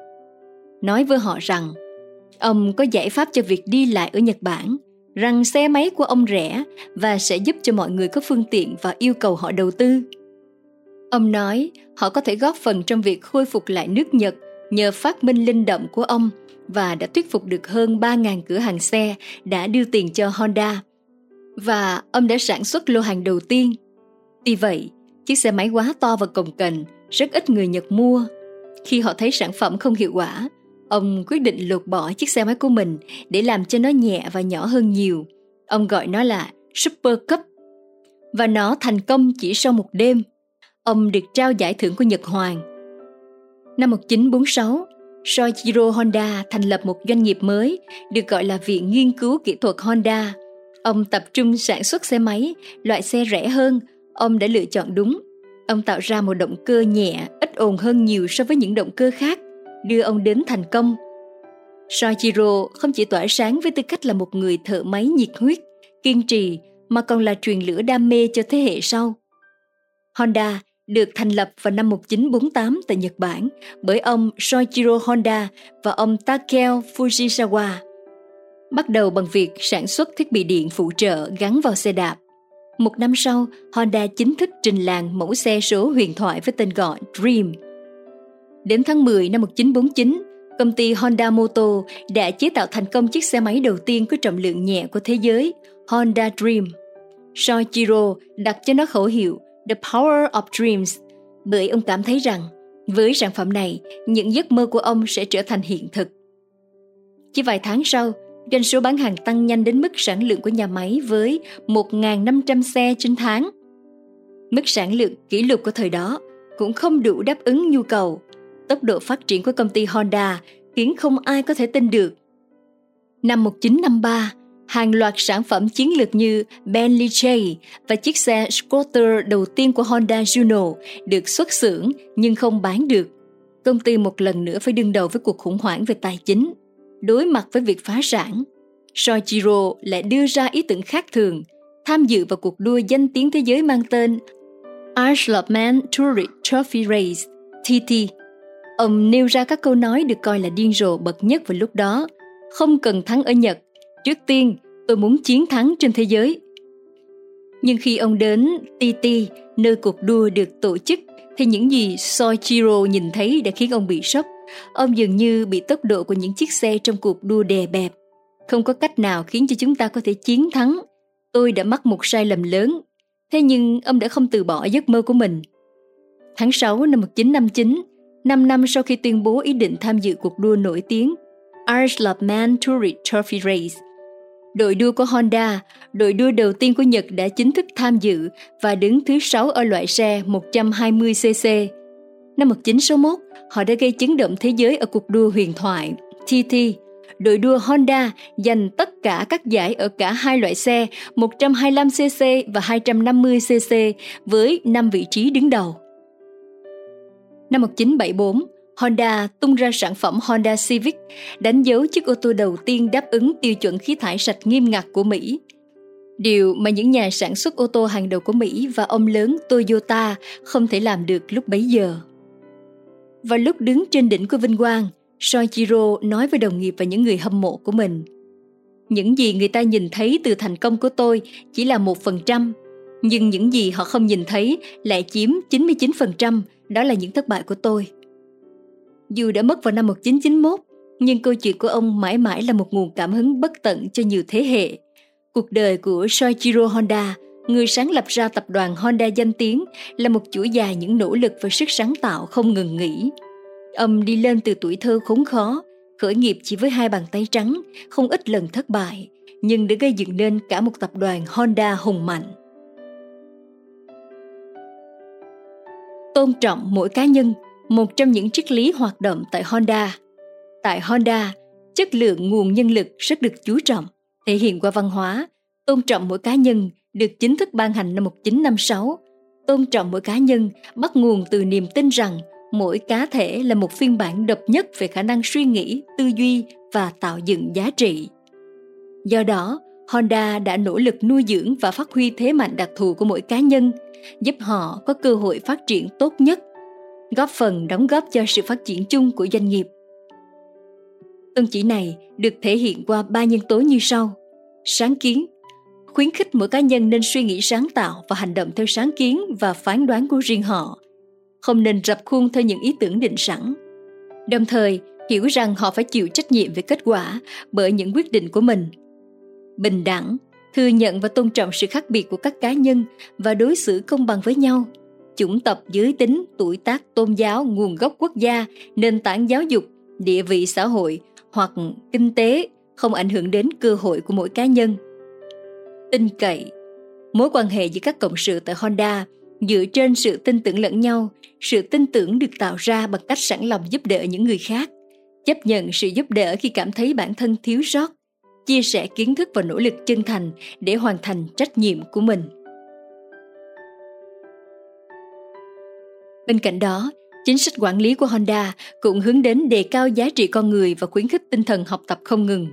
Nói với họ rằng, ông có giải pháp cho việc đi lại ở Nhật Bản, rằng xe máy của ông rẻ và sẽ giúp cho mọi người có phương tiện và yêu cầu họ đầu tư. Ông nói họ có thể góp phần trong việc khôi phục lại nước Nhật nhờ phát minh linh động của ông và đã thuyết phục được hơn 3.000 cửa hàng xe đã đưa tiền cho Honda. Và ông đã sản xuất lô hàng đầu tiên. Tuy vậy, chiếc xe máy quá to và cồng kềnh, rất ít người Nhật mua. Khi họ thấy sản phẩm không hiệu quả, ông quyết định lột bỏ chiếc xe máy của mình để làm cho nó nhẹ và nhỏ hơn nhiều. Ông gọi nó là Super Cup. Và nó thành công chỉ sau một đêm. Ông được trao giải thưởng của Nhật Hoàng. Năm 1946, Soichiro Honda thành lập một doanh nghiệp mới được gọi là Viện Nghiên cứu Kỹ thuật Honda. Ông tập trung sản xuất xe máy, loại xe rẻ hơn. Ông đã lựa chọn đúng. Ông tạo ra một động cơ nhẹ, ít ồn hơn nhiều so với những động cơ khác, đưa ông đến thành công. Soichiro không chỉ tỏa sáng với tư cách là một người thợ máy nhiệt huyết, kiên trì, mà còn là truyền lửa đam mê cho thế hệ sau. Honda được thành lập vào năm 1948 tại Nhật Bản bởi ông Soichiro Honda và ông Takeo Fujisawa. Bắt đầu bằng việc sản xuất thiết bị điện phụ trợ gắn vào xe đạp. Một năm sau, Honda chính thức trình làng mẫu xe số huyền thoại với tên gọi Dream. Đến tháng 10 năm 1949, công ty Honda Motor đã chế tạo thành công chiếc xe máy đầu tiên có trọng lượng nhẹ của thế giới, Honda Dream. Soichiro đặt cho nó khẩu hiệu The Power of Dreams bởi ông cảm thấy rằng với sản phẩm này, những giấc mơ của ông sẽ trở thành hiện thực. Chỉ vài tháng sau, doanh số bán hàng tăng nhanh đến mức sản lượng của nhà máy với 1.500 xe trên tháng. Mức sản lượng kỷ lục của thời đó cũng không đủ đáp ứng nhu cầu. Tốc độ phát triển của công ty Honda khiến không ai có thể tin được. Năm 1953, hàng loạt sản phẩm chiến lược như Bentley J và chiếc xe scooter đầu tiên của Honda Juno được xuất xưởng nhưng không bán được. Công ty một lần nữa phải đương đầu với cuộc khủng hoảng về tài chính. Đối mặt với việc phá sản, Soichiro lại đưa ra ý tưởng khác thường, tham dự vào cuộc đua danh tiếng thế giới mang tên Arslopman Tourist Trophy Race, TT. Ông nêu ra các câu nói được coi là điên rồ bậc nhất vào lúc đó. Không cần thắng ở Nhật, Trước tiên, tôi muốn chiến thắng trên thế giới. Nhưng khi ông đến TT, nơi cuộc đua được tổ chức, thì những gì Soichiro nhìn thấy đã khiến ông bị sốc. Ông dường như bị tốc độ của những chiếc xe trong cuộc đua đè bẹp. Không có cách nào khiến cho chúng ta có thể chiến thắng. Tôi đã mắc một sai lầm lớn. Thế nhưng ông đã không từ bỏ giấc mơ của mình. Tháng 6 năm 1959, 5 năm sau khi tuyên bố ý định tham dự cuộc đua nổi tiếng Irish Love Man Tourist Trophy Race, Đội đua của Honda, đội đua đầu tiên của Nhật đã chính thức tham dự và đứng thứ 6 ở loại xe 120cc. Năm 1961, họ đã gây chấn động thế giới ở cuộc đua huyền thoại TT. Đội đua Honda giành tất cả các giải ở cả hai loại xe 125cc và 250cc với 5 vị trí đứng đầu. Năm 1974, Honda tung ra sản phẩm Honda Civic, đánh dấu chiếc ô tô đầu tiên đáp ứng tiêu chuẩn khí thải sạch nghiêm ngặt của Mỹ. Điều mà những nhà sản xuất ô tô hàng đầu của Mỹ và ông lớn Toyota không thể làm được lúc bấy giờ. Và lúc đứng trên đỉnh của vinh quang, Soichiro nói với đồng nghiệp và những người hâm mộ của mình. Những gì người ta nhìn thấy từ thành công của tôi chỉ là một phần trăm, nhưng những gì họ không nhìn thấy lại chiếm 99%, đó là những thất bại của tôi. Dù đã mất vào năm 1991, nhưng câu chuyện của ông mãi mãi là một nguồn cảm hứng bất tận cho nhiều thế hệ. Cuộc đời của Soichiro Honda, người sáng lập ra tập đoàn Honda danh tiếng, là một chuỗi dài những nỗ lực và sức sáng tạo không ngừng nghỉ. Ông đi lên từ tuổi thơ khốn khó, khởi nghiệp chỉ với hai bàn tay trắng, không ít lần thất bại, nhưng đã gây dựng nên cả một tập đoàn Honda hùng mạnh. Tôn trọng mỗi cá nhân một trong những triết lý hoạt động tại Honda. Tại Honda, chất lượng nguồn nhân lực rất được chú trọng, thể hiện qua văn hóa, tôn trọng mỗi cá nhân được chính thức ban hành năm 1956. Tôn trọng mỗi cá nhân bắt nguồn từ niềm tin rằng mỗi cá thể là một phiên bản độc nhất về khả năng suy nghĩ, tư duy và tạo dựng giá trị. Do đó, Honda đã nỗ lực nuôi dưỡng và phát huy thế mạnh đặc thù của mỗi cá nhân, giúp họ có cơ hội phát triển tốt nhất góp phần đóng góp cho sự phát triển chung của doanh nghiệp. Tôn chỉ này được thể hiện qua ba nhân tố như sau. Sáng kiến, khuyến khích mỗi cá nhân nên suy nghĩ sáng tạo và hành động theo sáng kiến và phán đoán của riêng họ, không nên rập khuôn theo những ý tưởng định sẵn. Đồng thời, hiểu rằng họ phải chịu trách nhiệm về kết quả bởi những quyết định của mình. Bình đẳng, thừa nhận và tôn trọng sự khác biệt của các cá nhân và đối xử công bằng với nhau. Chủng tộc giới tính, tuổi tác, tôn giáo, nguồn gốc quốc gia, nền tảng giáo dục, địa vị xã hội hoặc kinh tế không ảnh hưởng đến cơ hội của mỗi cá nhân. Tin cậy Mối quan hệ giữa các cộng sự tại Honda dựa trên sự tin tưởng lẫn nhau, sự tin tưởng được tạo ra bằng cách sẵn lòng giúp đỡ những người khác, chấp nhận sự giúp đỡ khi cảm thấy bản thân thiếu sót, chia sẻ kiến thức và nỗ lực chân thành để hoàn thành trách nhiệm của mình. Bên cạnh đó, chính sách quản lý của Honda cũng hướng đến đề cao giá trị con người và khuyến khích tinh thần học tập không ngừng.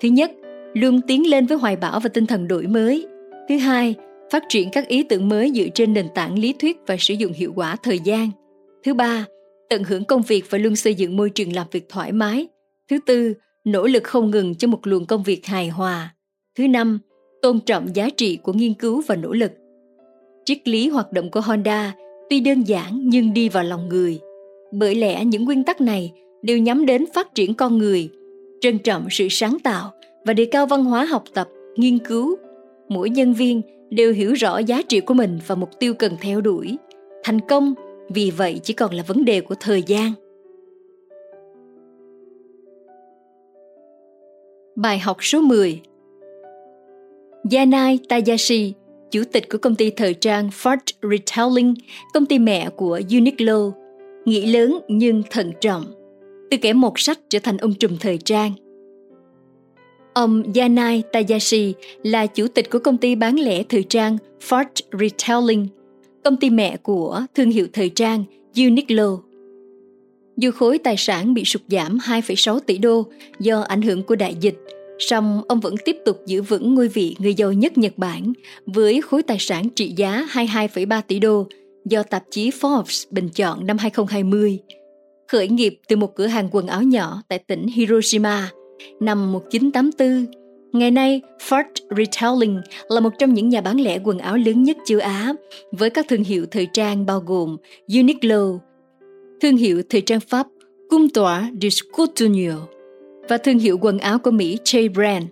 Thứ nhất, luôn tiến lên với hoài bão và tinh thần đổi mới. Thứ hai, phát triển các ý tưởng mới dựa trên nền tảng lý thuyết và sử dụng hiệu quả thời gian. Thứ ba, tận hưởng công việc và luôn xây dựng môi trường làm việc thoải mái. Thứ tư, nỗ lực không ngừng cho một luồng công việc hài hòa. Thứ năm, tôn trọng giá trị của nghiên cứu và nỗ lực. Triết lý hoạt động của Honda tuy đơn giản nhưng đi vào lòng người. Bởi lẽ những nguyên tắc này đều nhắm đến phát triển con người, trân trọng sự sáng tạo và đề cao văn hóa học tập, nghiên cứu. Mỗi nhân viên đều hiểu rõ giá trị của mình và mục tiêu cần theo đuổi. Thành công vì vậy chỉ còn là vấn đề của thời gian. Bài học số 10 Yanai Tayashi, chủ tịch của công ty thời trang Ford Retailing, công ty mẹ của Uniqlo, nghĩ lớn nhưng thận trọng, từ kẻ một sách trở thành ông trùm thời trang. Ông Yanai Tayashi là chủ tịch của công ty bán lẻ thời trang Ford Retailing, công ty mẹ của thương hiệu thời trang Uniqlo. Dù khối tài sản bị sụt giảm 2,6 tỷ đô do ảnh hưởng của đại dịch, song ông vẫn tiếp tục giữ vững ngôi vị người giàu nhất Nhật Bản với khối tài sản trị giá 22,3 tỷ đô do tạp chí Forbes bình chọn năm 2020. Khởi nghiệp từ một cửa hàng quần áo nhỏ tại tỉnh Hiroshima năm 1984, Ngày nay, Ford Retailing là một trong những nhà bán lẻ quần áo lớn nhất châu Á, với các thương hiệu thời trang bao gồm Uniqlo, thương hiệu thời trang Pháp Comptoir de Couture và thương hiệu quần áo của Mỹ J Brand.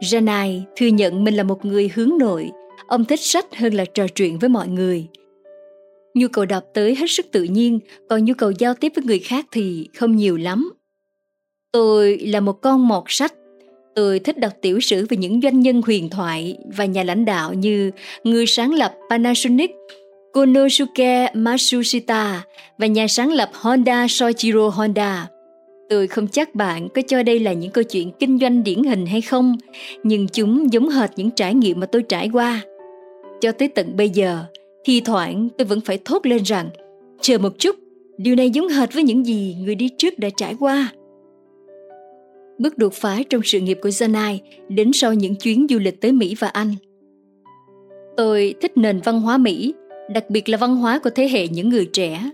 Janai thừa nhận mình là một người hướng nội, ông thích sách hơn là trò chuyện với mọi người. Nhu cầu đọc tới hết sức tự nhiên, còn nhu cầu giao tiếp với người khác thì không nhiều lắm. Tôi là một con mọt sách. Tôi thích đọc tiểu sử về những doanh nhân huyền thoại và nhà lãnh đạo như người sáng lập Panasonic, Konosuke Matsushita và nhà sáng lập Honda Soichiro Honda. Tôi không chắc bạn có cho đây là những câu chuyện kinh doanh điển hình hay không, nhưng chúng giống hệt những trải nghiệm mà tôi trải qua. Cho tới tận bây giờ, thi thoảng tôi vẫn phải thốt lên rằng, chờ một chút, điều này giống hệt với những gì người đi trước đã trải qua. Bước đột phá trong sự nghiệp của Zanai đến sau những chuyến du lịch tới Mỹ và Anh. Tôi thích nền văn hóa Mỹ, đặc biệt là văn hóa của thế hệ những người trẻ.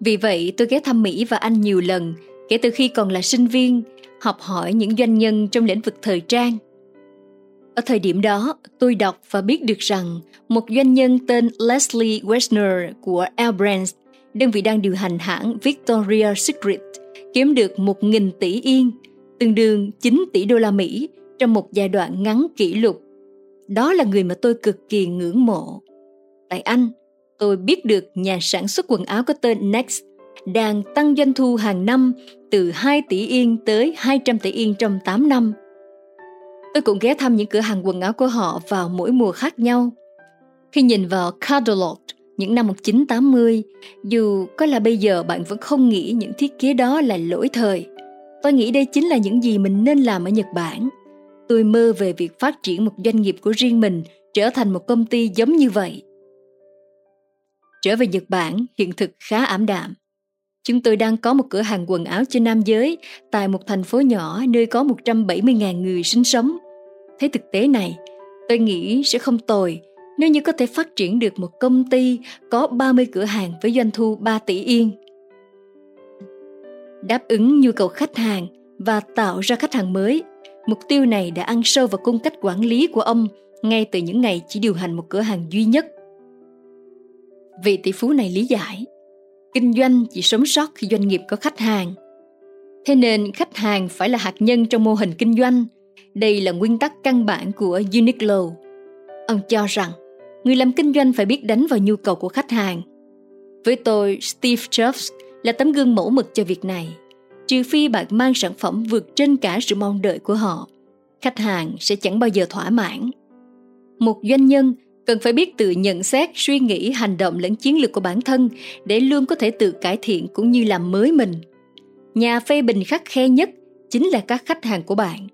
Vì vậy tôi ghé thăm Mỹ và Anh nhiều lần kể từ khi còn là sinh viên, học hỏi những doanh nhân trong lĩnh vực thời trang. Ở thời điểm đó, tôi đọc và biết được rằng một doanh nhân tên Leslie Wexner của L Brands, đơn vị đang điều hành hãng Victoria's Secret, kiếm được 1.000 tỷ yên, tương đương 9 tỷ đô la Mỹ trong một giai đoạn ngắn kỷ lục. Đó là người mà tôi cực kỳ ngưỡng mộ. Tại Anh, tôi biết được nhà sản xuất quần áo có tên Next đang tăng doanh thu hàng năm từ 2 tỷ yên tới 200 tỷ yên trong 8 năm. Tôi cũng ghé thăm những cửa hàng quần áo của họ vào mỗi mùa khác nhau. Khi nhìn vào catalog những năm 1980, dù có là bây giờ bạn vẫn không nghĩ những thiết kế đó là lỗi thời. Tôi nghĩ đây chính là những gì mình nên làm ở Nhật Bản. Tôi mơ về việc phát triển một doanh nghiệp của riêng mình trở thành một công ty giống như vậy. Trở về Nhật Bản, hiện thực khá ảm đạm. Chúng tôi đang có một cửa hàng quần áo cho nam giới tại một thành phố nhỏ nơi có 170.000 người sinh sống. Thế thực tế này, tôi nghĩ sẽ không tồi nếu như có thể phát triển được một công ty có 30 cửa hàng với doanh thu 3 tỷ yên. Đáp ứng nhu cầu khách hàng và tạo ra khách hàng mới, mục tiêu này đã ăn sâu vào cung cách quản lý của ông ngay từ những ngày chỉ điều hành một cửa hàng duy nhất. Vị tỷ phú này lý giải, kinh doanh chỉ sống sót khi doanh nghiệp có khách hàng. Thế nên khách hàng phải là hạt nhân trong mô hình kinh doanh. Đây là nguyên tắc căn bản của Uniqlo. Ông cho rằng người làm kinh doanh phải biết đánh vào nhu cầu của khách hàng. Với tôi, Steve Jobs là tấm gương mẫu mực cho việc này. Trừ phi bạn mang sản phẩm vượt trên cả sự mong đợi của họ, khách hàng sẽ chẳng bao giờ thỏa mãn. Một doanh nhân cần phải biết tự nhận xét, suy nghĩ, hành động lẫn chiến lược của bản thân để luôn có thể tự cải thiện cũng như làm mới mình. Nhà phê bình khắc khe nhất chính là các khách hàng của bạn.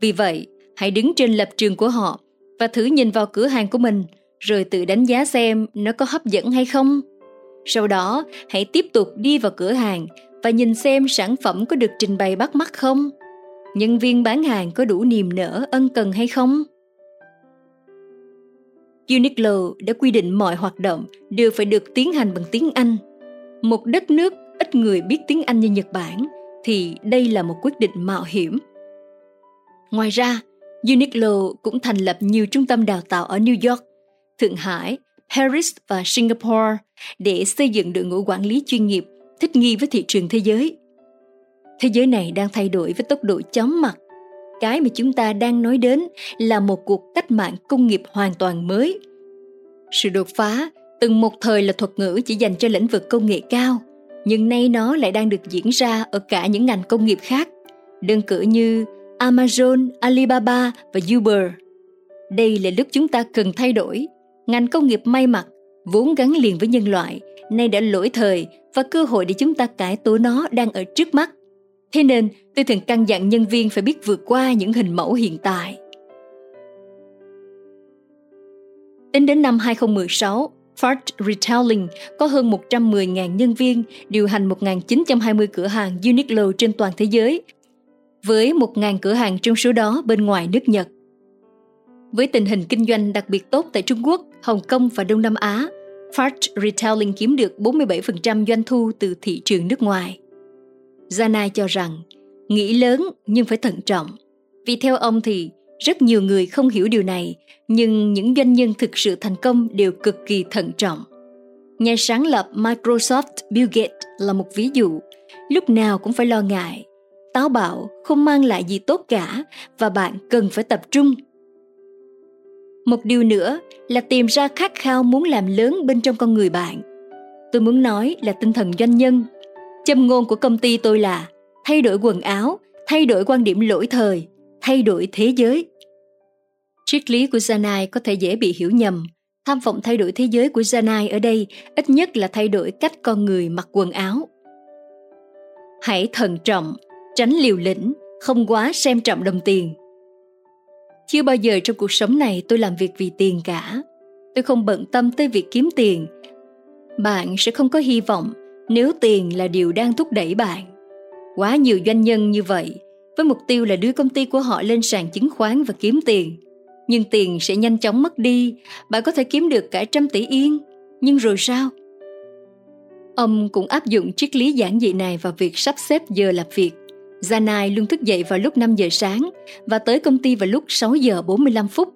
Vì vậy, hãy đứng trên lập trường của họ và thử nhìn vào cửa hàng của mình rồi tự đánh giá xem nó có hấp dẫn hay không. Sau đó, hãy tiếp tục đi vào cửa hàng và nhìn xem sản phẩm có được trình bày bắt mắt không. Nhân viên bán hàng có đủ niềm nở ân cần hay không? Uniqlo đã quy định mọi hoạt động đều phải được tiến hành bằng tiếng Anh. Một đất nước ít người biết tiếng Anh như Nhật Bản thì đây là một quyết định mạo hiểm. Ngoài ra, Uniqlo cũng thành lập nhiều trung tâm đào tạo ở New York, Thượng Hải, Paris và Singapore để xây dựng đội ngũ quản lý chuyên nghiệp thích nghi với thị trường thế giới. Thế giới này đang thay đổi với tốc độ chóng mặt. Cái mà chúng ta đang nói đến là một cuộc cách mạng công nghiệp hoàn toàn mới. Sự đột phá từng một thời là thuật ngữ chỉ dành cho lĩnh vực công nghệ cao, nhưng nay nó lại đang được diễn ra ở cả những ngành công nghiệp khác, đơn cử như Amazon, Alibaba và Uber. Đây là lúc chúng ta cần thay đổi. Ngành công nghiệp may mặc, vốn gắn liền với nhân loại, nay đã lỗi thời và cơ hội để chúng ta cải tổ nó đang ở trước mắt. Thế nên, tôi thường căn dặn nhân viên phải biết vượt qua những hình mẫu hiện tại. Tính đến năm 2016, Fart Retailing có hơn 110.000 nhân viên điều hành 1.920 cửa hàng Uniqlo trên toàn thế giới, với 1.000 cửa hàng trong số đó bên ngoài nước Nhật. Với tình hình kinh doanh đặc biệt tốt tại Trung Quốc, Hồng Kông và Đông Nam Á, Fart Retailing kiếm được 47% doanh thu từ thị trường nước ngoài. Jana cho rằng, nghĩ lớn nhưng phải thận trọng. Vì theo ông thì rất nhiều người không hiểu điều này, nhưng những doanh nhân thực sự thành công đều cực kỳ thận trọng. Nhà sáng lập Microsoft Bill Gates là một ví dụ, lúc nào cũng phải lo ngại. Táo bạo không mang lại gì tốt cả và bạn cần phải tập trung một điều nữa là tìm ra khát khao muốn làm lớn bên trong con người bạn tôi muốn nói là tinh thần doanh nhân châm ngôn của công ty tôi là thay đổi quần áo, thay đổi quan điểm lỗi thời, thay đổi thế giới. Triết lý của Zanai có thể dễ bị hiểu nhầm. Tham vọng thay đổi thế giới của Zanai ở đây ít nhất là thay đổi cách con người mặc quần áo. Hãy thận trọng, tránh liều lĩnh, không quá xem trọng đồng tiền. Chưa bao giờ trong cuộc sống này tôi làm việc vì tiền cả. Tôi không bận tâm tới việc kiếm tiền. Bạn sẽ không có hy vọng nếu tiền là điều đang thúc đẩy bạn. Quá nhiều doanh nhân như vậy, với mục tiêu là đưa công ty của họ lên sàn chứng khoán và kiếm tiền. Nhưng tiền sẽ nhanh chóng mất đi, bạn có thể kiếm được cả trăm tỷ yên, nhưng rồi sao? Ông cũng áp dụng triết lý giản dị này vào việc sắp xếp giờ làm việc. Zanai luôn thức dậy vào lúc 5 giờ sáng và tới công ty vào lúc 6 giờ 45 phút.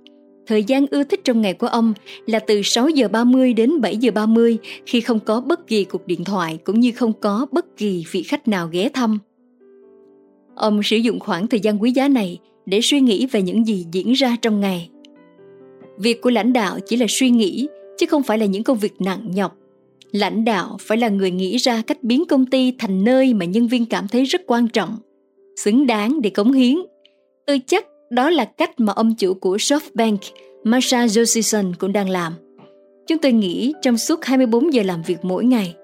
Thời gian ưa thích trong ngày của ông là từ 6 giờ 30 đến 7 giờ 30 khi không có bất kỳ cuộc điện thoại cũng như không có bất kỳ vị khách nào ghé thăm. Ông sử dụng khoảng thời gian quý giá này để suy nghĩ về những gì diễn ra trong ngày. Việc của lãnh đạo chỉ là suy nghĩ, chứ không phải là những công việc nặng nhọc. Lãnh đạo phải là người nghĩ ra cách biến công ty thành nơi mà nhân viên cảm thấy rất quan trọng, xứng đáng để cống hiến. Tôi chắc đó là cách mà ông chủ của SoftBank, Masha Josephson cũng đang làm. Chúng tôi nghĩ trong suốt 24 giờ làm việc mỗi ngày.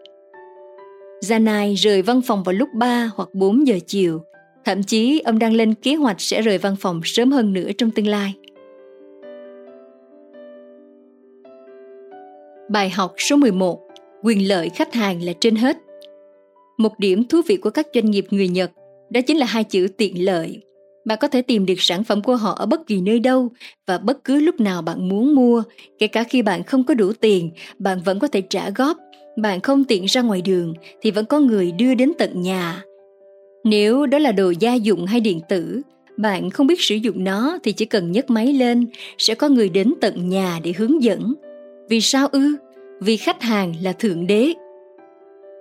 Janai rời văn phòng vào lúc 3 hoặc 4 giờ chiều. Thậm chí ông đang lên kế hoạch sẽ rời văn phòng sớm hơn nữa trong tương lai. Bài học số 11 Quyền lợi khách hàng là trên hết Một điểm thú vị của các doanh nghiệp người Nhật đó chính là hai chữ tiện lợi. Bạn có thể tìm được sản phẩm của họ ở bất kỳ nơi đâu và bất cứ lúc nào bạn muốn mua, kể cả khi bạn không có đủ tiền, bạn vẫn có thể trả góp. Bạn không tiện ra ngoài đường thì vẫn có người đưa đến tận nhà. Nếu đó là đồ gia dụng hay điện tử, bạn không biết sử dụng nó thì chỉ cần nhấc máy lên, sẽ có người đến tận nhà để hướng dẫn. Vì sao ư? Vì khách hàng là thượng đế.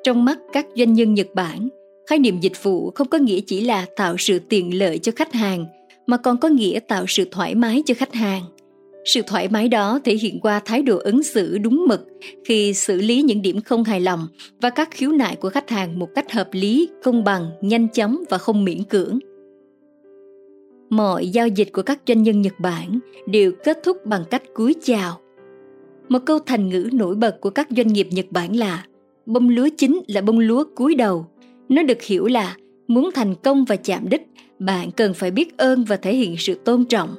Trong mắt các doanh nhân Nhật Bản, khái niệm dịch vụ không có nghĩa chỉ là tạo sự tiện lợi cho khách hàng, mà còn có nghĩa tạo sự thoải mái cho khách hàng. Sự thoải mái đó thể hiện qua thái độ ứng xử đúng mực khi xử lý những điểm không hài lòng và các khiếu nại của khách hàng một cách hợp lý, công bằng, nhanh chóng và không miễn cưỡng. Mọi giao dịch của các doanh nhân Nhật Bản đều kết thúc bằng cách cúi chào. Một câu thành ngữ nổi bật của các doanh nghiệp Nhật Bản là bông lúa chính là bông lúa cúi đầu. Nó được hiểu là muốn thành công và chạm đích, bạn cần phải biết ơn và thể hiện sự tôn trọng.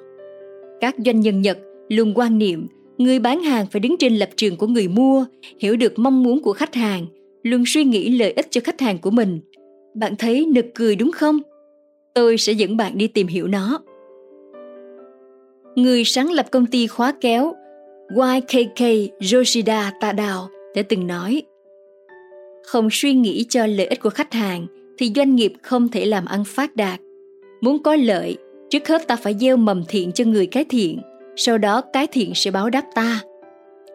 Các doanh nhân Nhật luôn quan niệm người bán hàng phải đứng trên lập trường của người mua, hiểu được mong muốn của khách hàng, luôn suy nghĩ lợi ích cho khách hàng của mình. Bạn thấy nực cười đúng không? Tôi sẽ dẫn bạn đi tìm hiểu nó. Người sáng lập công ty khóa kéo YKK Yoshida Tadao đã từng nói không suy nghĩ cho lợi ích của khách hàng thì doanh nghiệp không thể làm ăn phát đạt. Muốn có lợi, trước hết ta phải gieo mầm thiện cho người cái thiện – sau đó cái thiện sẽ báo đáp ta.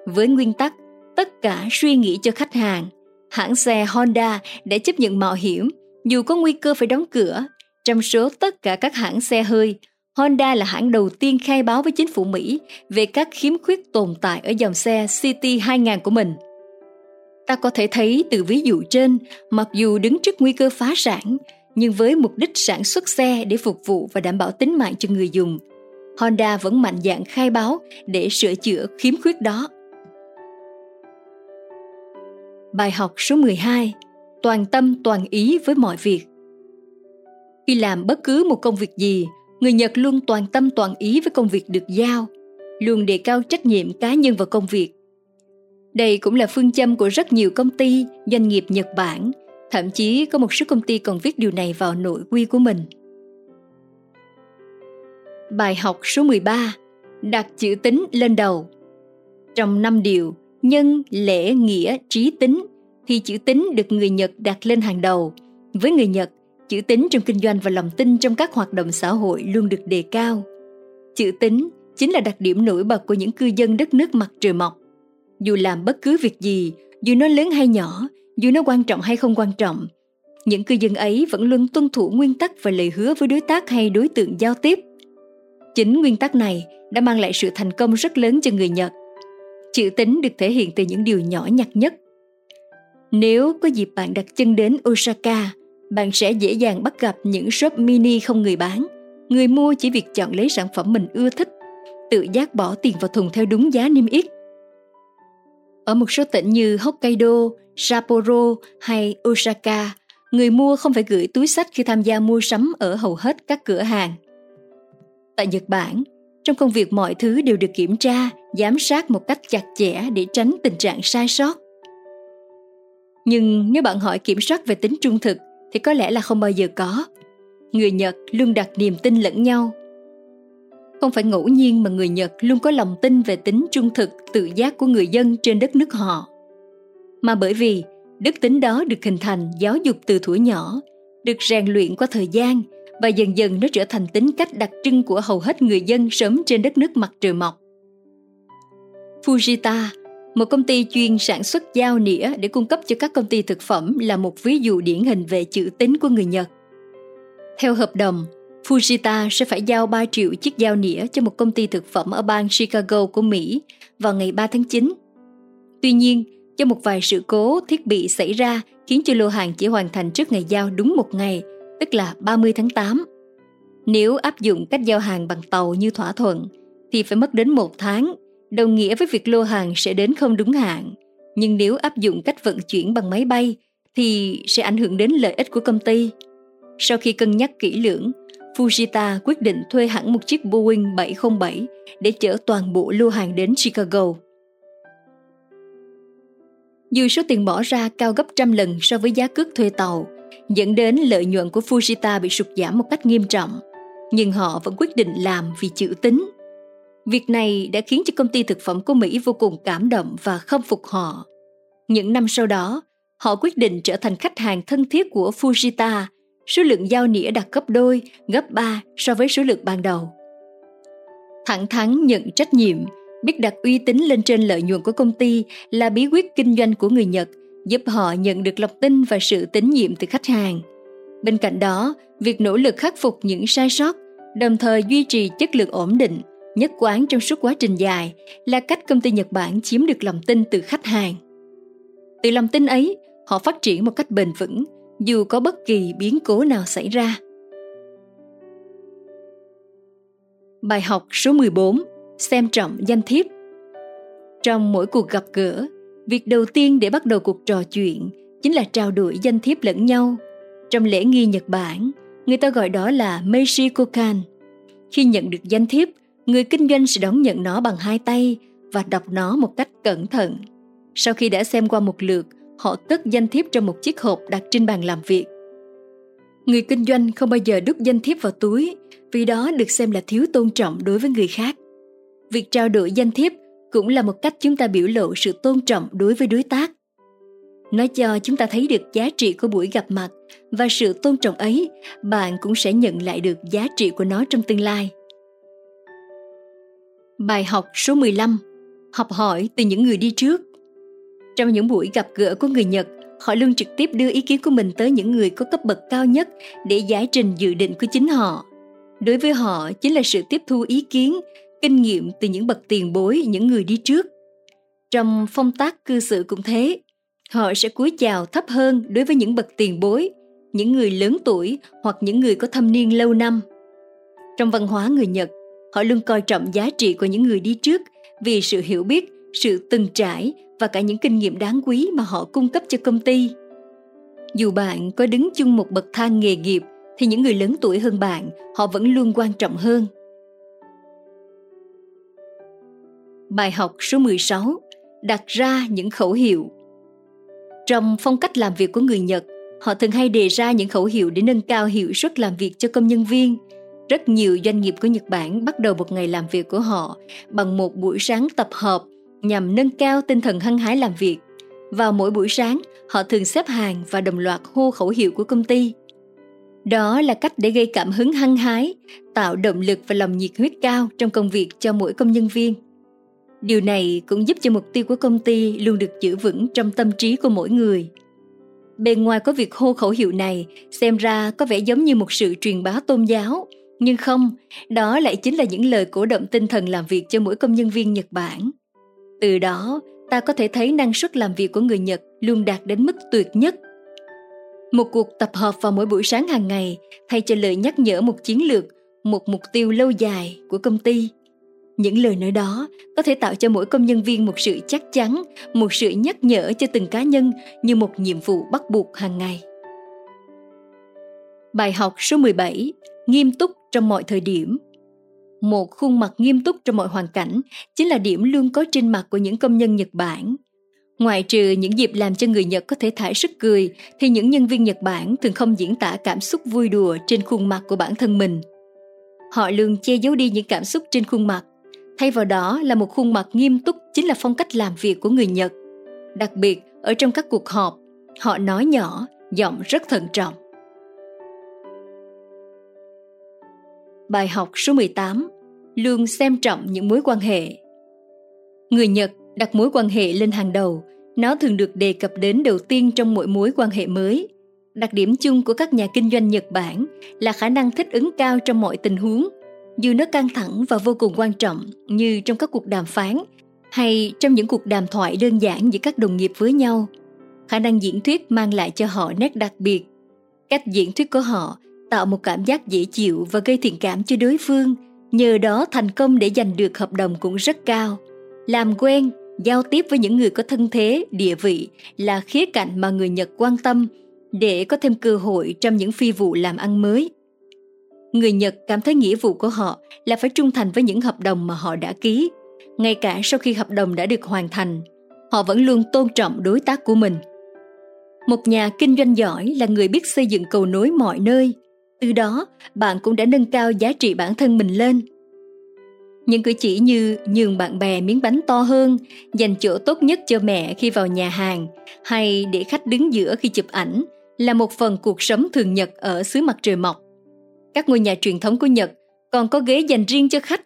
Với nguyên tắc tất cả suy nghĩ cho khách hàng, hãng xe Honda đã chấp nhận mạo hiểm dù có nguy cơ phải đóng cửa. Trong số tất cả các hãng xe hơi, Honda là hãng đầu tiên khai báo với chính phủ Mỹ về các khiếm khuyết tồn tại ở dòng xe City 2000 của mình. Ta có thể thấy từ ví dụ trên, mặc dù đứng trước nguy cơ phá sản, nhưng với mục đích sản xuất xe để phục vụ và đảm bảo tính mạng cho người dùng, Honda vẫn mạnh dạn khai báo để sửa chữa khiếm khuyết đó. Bài học số 12 Toàn tâm toàn ý với mọi việc Khi làm bất cứ một công việc gì, người Nhật luôn toàn tâm toàn ý với công việc được giao, luôn đề cao trách nhiệm cá nhân vào công việc. Đây cũng là phương châm của rất nhiều công ty, doanh nghiệp Nhật Bản, thậm chí có một số công ty còn viết điều này vào nội quy của mình. Bài học số 13 Đặt chữ tính lên đầu Trong năm điều nhân, lễ, nghĩa, trí tính thì chữ tính được người Nhật đặt lên hàng đầu. Với người Nhật, chữ tính trong kinh doanh và lòng tin trong các hoạt động xã hội luôn được đề cao. Chữ tính chính là đặc điểm nổi bật của những cư dân đất nước mặt trời mọc. Dù làm bất cứ việc gì, dù nó lớn hay nhỏ, dù nó quan trọng hay không quan trọng, những cư dân ấy vẫn luôn tuân thủ nguyên tắc và lời hứa với đối tác hay đối tượng giao tiếp. Chính nguyên tắc này đã mang lại sự thành công rất lớn cho người Nhật. Chữ tính được thể hiện từ những điều nhỏ nhặt nhất. Nếu có dịp bạn đặt chân đến Osaka, bạn sẽ dễ dàng bắt gặp những shop mini không người bán. Người mua chỉ việc chọn lấy sản phẩm mình ưa thích, tự giác bỏ tiền vào thùng theo đúng giá niêm yết. Ở một số tỉnh như Hokkaido, Sapporo hay Osaka, người mua không phải gửi túi sách khi tham gia mua sắm ở hầu hết các cửa hàng – Tại Nhật Bản, trong công việc mọi thứ đều được kiểm tra, giám sát một cách chặt chẽ để tránh tình trạng sai sót. Nhưng nếu bạn hỏi kiểm soát về tính trung thực thì có lẽ là không bao giờ có. Người Nhật luôn đặt niềm tin lẫn nhau. Không phải ngẫu nhiên mà người Nhật luôn có lòng tin về tính trung thực, tự giác của người dân trên đất nước họ. Mà bởi vì đức tính đó được hình thành giáo dục từ thuở nhỏ, được rèn luyện qua thời gian – và dần dần nó trở thành tính cách đặc trưng của hầu hết người dân sớm trên đất nước mặt trời mọc. Fujita, một công ty chuyên sản xuất dao nĩa để cung cấp cho các công ty thực phẩm là một ví dụ điển hình về chữ tính của người Nhật. Theo hợp đồng, Fujita sẽ phải giao 3 triệu chiếc dao nĩa cho một công ty thực phẩm ở bang Chicago của Mỹ vào ngày 3 tháng 9. Tuy nhiên, do một vài sự cố thiết bị xảy ra khiến cho lô hàng chỉ hoàn thành trước ngày giao đúng một ngày – tức là 30 tháng 8. Nếu áp dụng cách giao hàng bằng tàu như thỏa thuận, thì phải mất đến một tháng, đồng nghĩa với việc lô hàng sẽ đến không đúng hạn. Nhưng nếu áp dụng cách vận chuyển bằng máy bay, thì sẽ ảnh hưởng đến lợi ích của công ty. Sau khi cân nhắc kỹ lưỡng, Fujita quyết định thuê hẳn một chiếc Boeing 707 để chở toàn bộ lô hàng đến Chicago. Dù số tiền bỏ ra cao gấp trăm lần so với giá cước thuê tàu, dẫn đến lợi nhuận của Fujita bị sụt giảm một cách nghiêm trọng. Nhưng họ vẫn quyết định làm vì chữ tính. Việc này đã khiến cho công ty thực phẩm của Mỹ vô cùng cảm động và khâm phục họ. Những năm sau đó, họ quyết định trở thành khách hàng thân thiết của Fujita, số lượng giao nĩa đạt gấp đôi, gấp ba so với số lượng ban đầu. Thẳng thắn nhận trách nhiệm, biết đặt uy tín lên trên lợi nhuận của công ty là bí quyết kinh doanh của người Nhật giúp họ nhận được lòng tin và sự tín nhiệm từ khách hàng. Bên cạnh đó, việc nỗ lực khắc phục những sai sót, đồng thời duy trì chất lượng ổn định, nhất quán trong suốt quá trình dài là cách công ty Nhật Bản chiếm được lòng tin từ khách hàng. Từ lòng tin ấy, họ phát triển một cách bền vững dù có bất kỳ biến cố nào xảy ra. Bài học số 14 Xem trọng danh thiếp Trong mỗi cuộc gặp gỡ, việc đầu tiên để bắt đầu cuộc trò chuyện chính là trao đổi danh thiếp lẫn nhau. Trong lễ nghi Nhật Bản, người ta gọi đó là Meishi Kokan. Khi nhận được danh thiếp, người kinh doanh sẽ đón nhận nó bằng hai tay và đọc nó một cách cẩn thận. Sau khi đã xem qua một lượt, họ tất danh thiếp trong một chiếc hộp đặt trên bàn làm việc. Người kinh doanh không bao giờ đút danh thiếp vào túi vì đó được xem là thiếu tôn trọng đối với người khác. Việc trao đổi danh thiếp cũng là một cách chúng ta biểu lộ sự tôn trọng đối với đối tác. Nó cho chúng ta thấy được giá trị của buổi gặp mặt và sự tôn trọng ấy, bạn cũng sẽ nhận lại được giá trị của nó trong tương lai. Bài học số 15 Học hỏi từ những người đi trước trong những buổi gặp gỡ của người Nhật, họ luôn trực tiếp đưa ý kiến của mình tới những người có cấp bậc cao nhất để giải trình dự định của chính họ. Đối với họ chính là sự tiếp thu ý kiến, kinh nghiệm từ những bậc tiền bối, những người đi trước. Trong phong tác cư xử cũng thế, họ sẽ cúi chào thấp hơn đối với những bậc tiền bối, những người lớn tuổi hoặc những người có thâm niên lâu năm. Trong văn hóa người Nhật, họ luôn coi trọng giá trị của những người đi trước vì sự hiểu biết, sự từng trải và cả những kinh nghiệm đáng quý mà họ cung cấp cho công ty. Dù bạn có đứng chung một bậc thang nghề nghiệp thì những người lớn tuổi hơn bạn, họ vẫn luôn quan trọng hơn. Bài học số 16 Đặt ra những khẩu hiệu Trong phong cách làm việc của người Nhật, họ thường hay đề ra những khẩu hiệu để nâng cao hiệu suất làm việc cho công nhân viên. Rất nhiều doanh nghiệp của Nhật Bản bắt đầu một ngày làm việc của họ bằng một buổi sáng tập hợp nhằm nâng cao tinh thần hăng hái làm việc. Vào mỗi buổi sáng, họ thường xếp hàng và đồng loạt hô khẩu hiệu của công ty. Đó là cách để gây cảm hứng hăng hái, tạo động lực và lòng nhiệt huyết cao trong công việc cho mỗi công nhân viên. Điều này cũng giúp cho mục tiêu của công ty luôn được giữ vững trong tâm trí của mỗi người. Bên ngoài có việc hô khẩu hiệu này, xem ra có vẻ giống như một sự truyền bá tôn giáo, nhưng không, đó lại chính là những lời cổ động tinh thần làm việc cho mỗi công nhân viên Nhật Bản. Từ đó, ta có thể thấy năng suất làm việc của người Nhật luôn đạt đến mức tuyệt nhất. Một cuộc tập hợp vào mỗi buổi sáng hàng ngày thay cho lời nhắc nhở một chiến lược, một mục tiêu lâu dài của công ty. Những lời nói đó có thể tạo cho mỗi công nhân viên một sự chắc chắn, một sự nhắc nhở cho từng cá nhân như một nhiệm vụ bắt buộc hàng ngày. Bài học số 17: Nghiêm túc trong mọi thời điểm một khuôn mặt nghiêm túc trong mọi hoàn cảnh chính là điểm luôn có trên mặt của những công nhân Nhật Bản. Ngoài trừ những dịp làm cho người Nhật có thể thải sức cười, thì những nhân viên Nhật Bản thường không diễn tả cảm xúc vui đùa trên khuôn mặt của bản thân mình. Họ luôn che giấu đi những cảm xúc trên khuôn mặt. Thay vào đó là một khuôn mặt nghiêm túc chính là phong cách làm việc của người Nhật. Đặc biệt, ở trong các cuộc họp, họ nói nhỏ, giọng rất thận trọng. Bài học số 18 Luôn xem trọng những mối quan hệ. Người Nhật đặt mối quan hệ lên hàng đầu. Nó thường được đề cập đến đầu tiên trong mỗi mối quan hệ mới. Đặc điểm chung của các nhà kinh doanh Nhật Bản là khả năng thích ứng cao trong mọi tình huống, dù nó căng thẳng và vô cùng quan trọng như trong các cuộc đàm phán hay trong những cuộc đàm thoại đơn giản giữa các đồng nghiệp với nhau. Khả năng diễn thuyết mang lại cho họ nét đặc biệt, cách diễn thuyết của họ tạo một cảm giác dễ chịu và gây thiện cảm cho đối phương. Nhờ đó, thành công để giành được hợp đồng cũng rất cao. Làm quen, giao tiếp với những người có thân thế, địa vị là khía cạnh mà người nhật quan tâm để có thêm cơ hội trong những phi vụ làm ăn mới. Người nhật cảm thấy nghĩa vụ của họ là phải trung thành với những hợp đồng mà họ đã ký. Ngay cả sau khi hợp đồng đã được hoàn thành, họ vẫn luôn tôn trọng đối tác của mình. Một nhà kinh doanh giỏi là người biết xây dựng cầu nối mọi nơi từ đó bạn cũng đã nâng cao giá trị bản thân mình lên. Những cử chỉ như nhường bạn bè miếng bánh to hơn dành chỗ tốt nhất cho mẹ khi vào nhà hàng hay để khách đứng giữa khi chụp ảnh là một phần cuộc sống thường nhật ở xứ mặt trời mọc. Các ngôi nhà truyền thống của nhật còn có ghế dành riêng cho khách.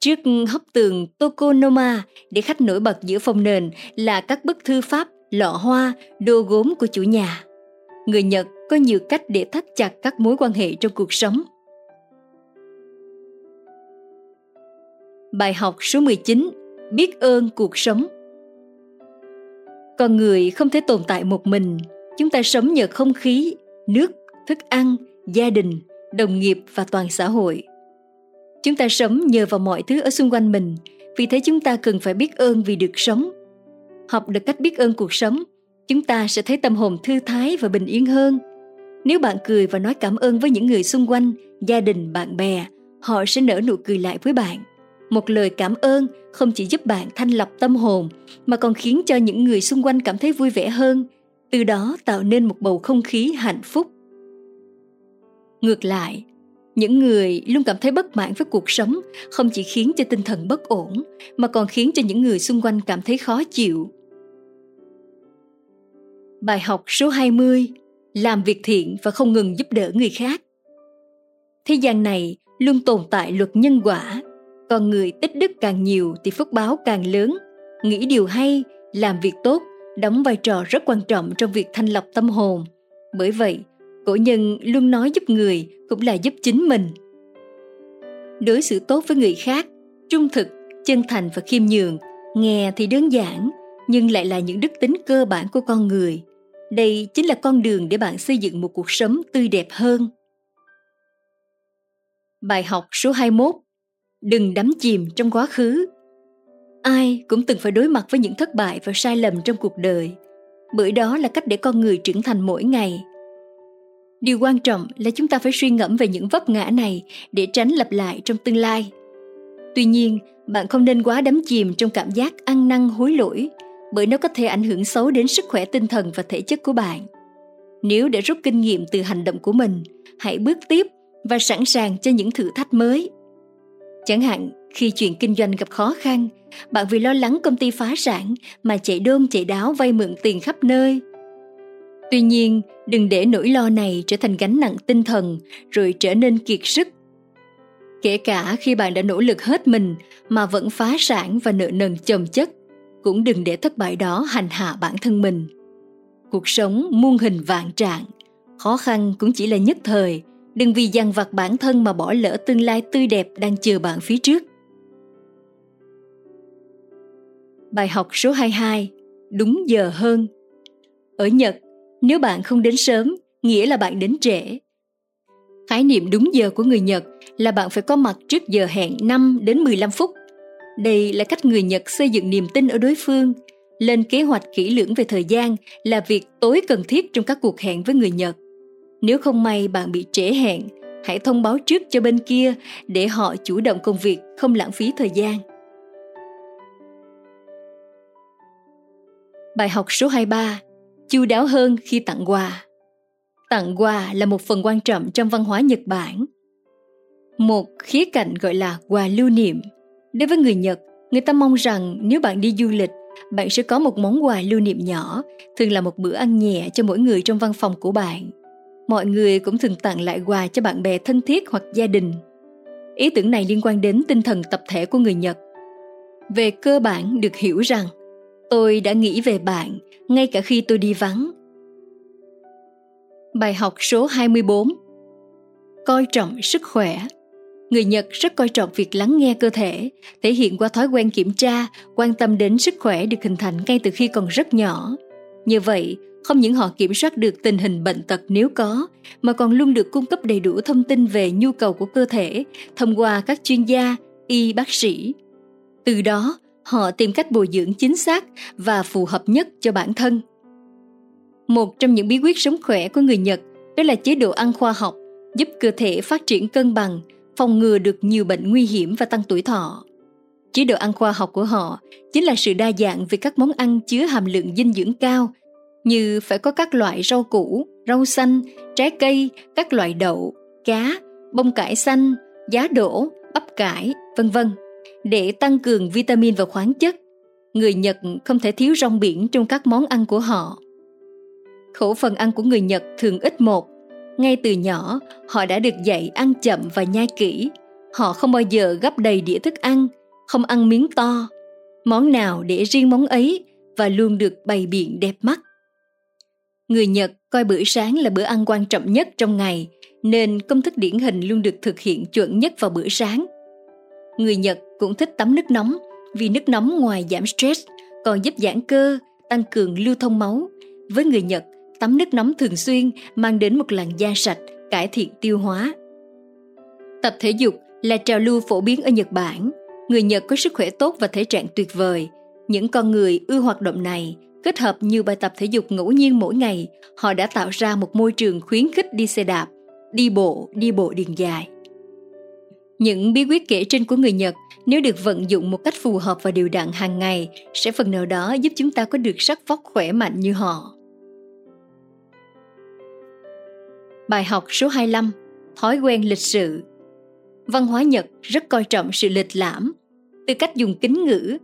Trước hốc tường tokonoma để khách nổi bật giữa phòng nền là các bức thư pháp lọ hoa, đồ gốm của chủ nhà. Người Nhật có nhiều cách để thắt chặt các mối quan hệ trong cuộc sống. Bài học số 19: Biết ơn cuộc sống. Con người không thể tồn tại một mình, chúng ta sống nhờ không khí, nước, thức ăn, gia đình, đồng nghiệp và toàn xã hội. Chúng ta sống nhờ vào mọi thứ ở xung quanh mình, vì thế chúng ta cần phải biết ơn vì được sống. Học được cách biết ơn cuộc sống, chúng ta sẽ thấy tâm hồn thư thái và bình yên hơn. Nếu bạn cười và nói cảm ơn với những người xung quanh, gia đình, bạn bè, họ sẽ nở nụ cười lại với bạn. Một lời cảm ơn không chỉ giúp bạn thanh lọc tâm hồn mà còn khiến cho những người xung quanh cảm thấy vui vẻ hơn, từ đó tạo nên một bầu không khí hạnh phúc. Ngược lại, những người luôn cảm thấy bất mãn với cuộc sống không chỉ khiến cho tinh thần bất ổn mà còn khiến cho những người xung quanh cảm thấy khó chịu. Bài học số 20 làm việc thiện và không ngừng giúp đỡ người khác Thế gian này luôn tồn tại luật nhân quả Con người tích đức càng nhiều thì phước báo càng lớn Nghĩ điều hay, làm việc tốt đóng vai trò rất quan trọng trong việc thanh lọc tâm hồn. Bởi vậy, cổ nhân luôn nói giúp người cũng là giúp chính mình. Đối xử tốt với người khác, trung thực, chân thành và khiêm nhường, nghe thì đơn giản, nhưng lại là những đức tính cơ bản của con người. Đây chính là con đường để bạn xây dựng một cuộc sống tươi đẹp hơn. Bài học số 21 Đừng đắm chìm trong quá khứ. Ai cũng từng phải đối mặt với những thất bại và sai lầm trong cuộc đời, bởi đó là cách để con người trưởng thành mỗi ngày. Điều quan trọng là chúng ta phải suy ngẫm về những vấp ngã này để tránh lặp lại trong tương lai. Tuy nhiên, bạn không nên quá đắm chìm trong cảm giác ăn năn hối lỗi bởi nó có thể ảnh hưởng xấu đến sức khỏe tinh thần và thể chất của bạn nếu để rút kinh nghiệm từ hành động của mình hãy bước tiếp và sẵn sàng cho những thử thách mới chẳng hạn khi chuyện kinh doanh gặp khó khăn, bạn vì lo lắng công ty phá sản mà chạy đôn chạy đáo vay mượn tiền khắp nơi. Tuy nhiên, đừng để nỗi lo này trở thành gánh nặng tinh thần rồi trở nên kiệt sức. Kể cả khi bạn đã nỗ lực hết mình mà vẫn phá sản và nợ nần chồng chất, cũng đừng để thất bại đó hành hạ bản thân mình. Cuộc sống muôn hình vạn trạng, khó khăn cũng chỉ là nhất thời, đừng vì dằn vặt bản thân mà bỏ lỡ tương lai tươi đẹp đang chờ bạn phía trước. Bài học số 22 Đúng giờ hơn Ở Nhật, nếu bạn không đến sớm, nghĩa là bạn đến trễ. Khái niệm đúng giờ của người Nhật là bạn phải có mặt trước giờ hẹn 5 đến 15 phút. Đây là cách người Nhật xây dựng niềm tin ở đối phương. Lên kế hoạch kỹ lưỡng về thời gian là việc tối cần thiết trong các cuộc hẹn với người Nhật. Nếu không may bạn bị trễ hẹn, hãy thông báo trước cho bên kia để họ chủ động công việc, không lãng phí thời gian. Bài học số 23 Chu đáo hơn khi tặng quà Tặng quà là một phần quan trọng trong văn hóa Nhật Bản. Một khía cạnh gọi là quà lưu niệm. Đối với người Nhật, người ta mong rằng nếu bạn đi du lịch, bạn sẽ có một món quà lưu niệm nhỏ, thường là một bữa ăn nhẹ cho mỗi người trong văn phòng của bạn. Mọi người cũng thường tặng lại quà cho bạn bè thân thiết hoặc gia đình. Ý tưởng này liên quan đến tinh thần tập thể của người Nhật. Về cơ bản được hiểu rằng Tôi đã nghĩ về bạn ngay cả khi tôi đi vắng. Bài học số 24 Coi trọng sức khỏe Người Nhật rất coi trọng việc lắng nghe cơ thể, thể hiện qua thói quen kiểm tra, quan tâm đến sức khỏe được hình thành ngay từ khi còn rất nhỏ. Như vậy, không những họ kiểm soát được tình hình bệnh tật nếu có, mà còn luôn được cung cấp đầy đủ thông tin về nhu cầu của cơ thể thông qua các chuyên gia, y bác sĩ. Từ đó, họ tìm cách bồi dưỡng chính xác và phù hợp nhất cho bản thân một trong những bí quyết sống khỏe của người nhật đó là chế độ ăn khoa học giúp cơ thể phát triển cân bằng phòng ngừa được nhiều bệnh nguy hiểm và tăng tuổi thọ chế độ ăn khoa học của họ chính là sự đa dạng về các món ăn chứa hàm lượng dinh dưỡng cao, như phải có các loại rau củ, rau xanh, trái cây, các loại đậu, cá, bông cải xanh, giá đỗ, bắp cải, vân vân để tăng cường vitamin và khoáng chất. Người Nhật không thể thiếu rong biển trong các món ăn của họ. Khẩu phần ăn của người Nhật thường ít một. Ngay từ nhỏ, họ đã được dạy ăn chậm và nhai kỹ. Họ không bao giờ gấp đầy đĩa thức ăn, không ăn miếng to. Món nào để riêng món ấy và luôn được bày biện đẹp mắt. Người Nhật coi bữa sáng là bữa ăn quan trọng nhất trong ngày, nên công thức điển hình luôn được thực hiện chuẩn nhất vào bữa sáng. Người Nhật cũng thích tắm nước nóng vì nước nóng ngoài giảm stress còn giúp giãn cơ, tăng cường lưu thông máu. Với người Nhật, tắm nước nóng thường xuyên mang đến một làn da sạch, cải thiện tiêu hóa. Tập thể dục là trào lưu phổ biến ở Nhật Bản. Người Nhật có sức khỏe tốt và thể trạng tuyệt vời. Những con người ưa hoạt động này kết hợp nhiều bài tập thể dục ngẫu nhiên mỗi ngày, họ đã tạo ra một môi trường khuyến khích đi xe đạp, đi bộ, đi bộ đường dài. Những bí quyết kể trên của người Nhật nếu được vận dụng một cách phù hợp và đều đặn hàng ngày sẽ phần nào đó giúp chúng ta có được sắc vóc khỏe mạnh như họ. Bài học số 25 Thói quen lịch sự Văn hóa Nhật rất coi trọng sự lịch lãm, từ cách dùng kính ngữ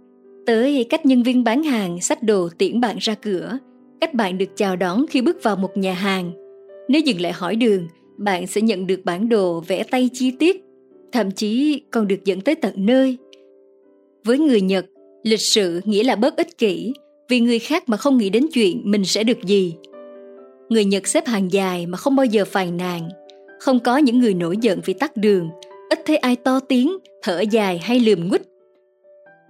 tới cách nhân viên bán hàng xách đồ tiễn bạn ra cửa, cách bạn được chào đón khi bước vào một nhà hàng. Nếu dừng lại hỏi đường, bạn sẽ nhận được bản đồ vẽ tay chi tiết, thậm chí còn được dẫn tới tận nơi. Với người Nhật, lịch sự nghĩa là bớt ích kỷ, vì người khác mà không nghĩ đến chuyện mình sẽ được gì. Người Nhật xếp hàng dài mà không bao giờ phàn nàn, không có những người nổi giận vì tắt đường, ít thấy ai to tiếng, thở dài hay lườm nguýt.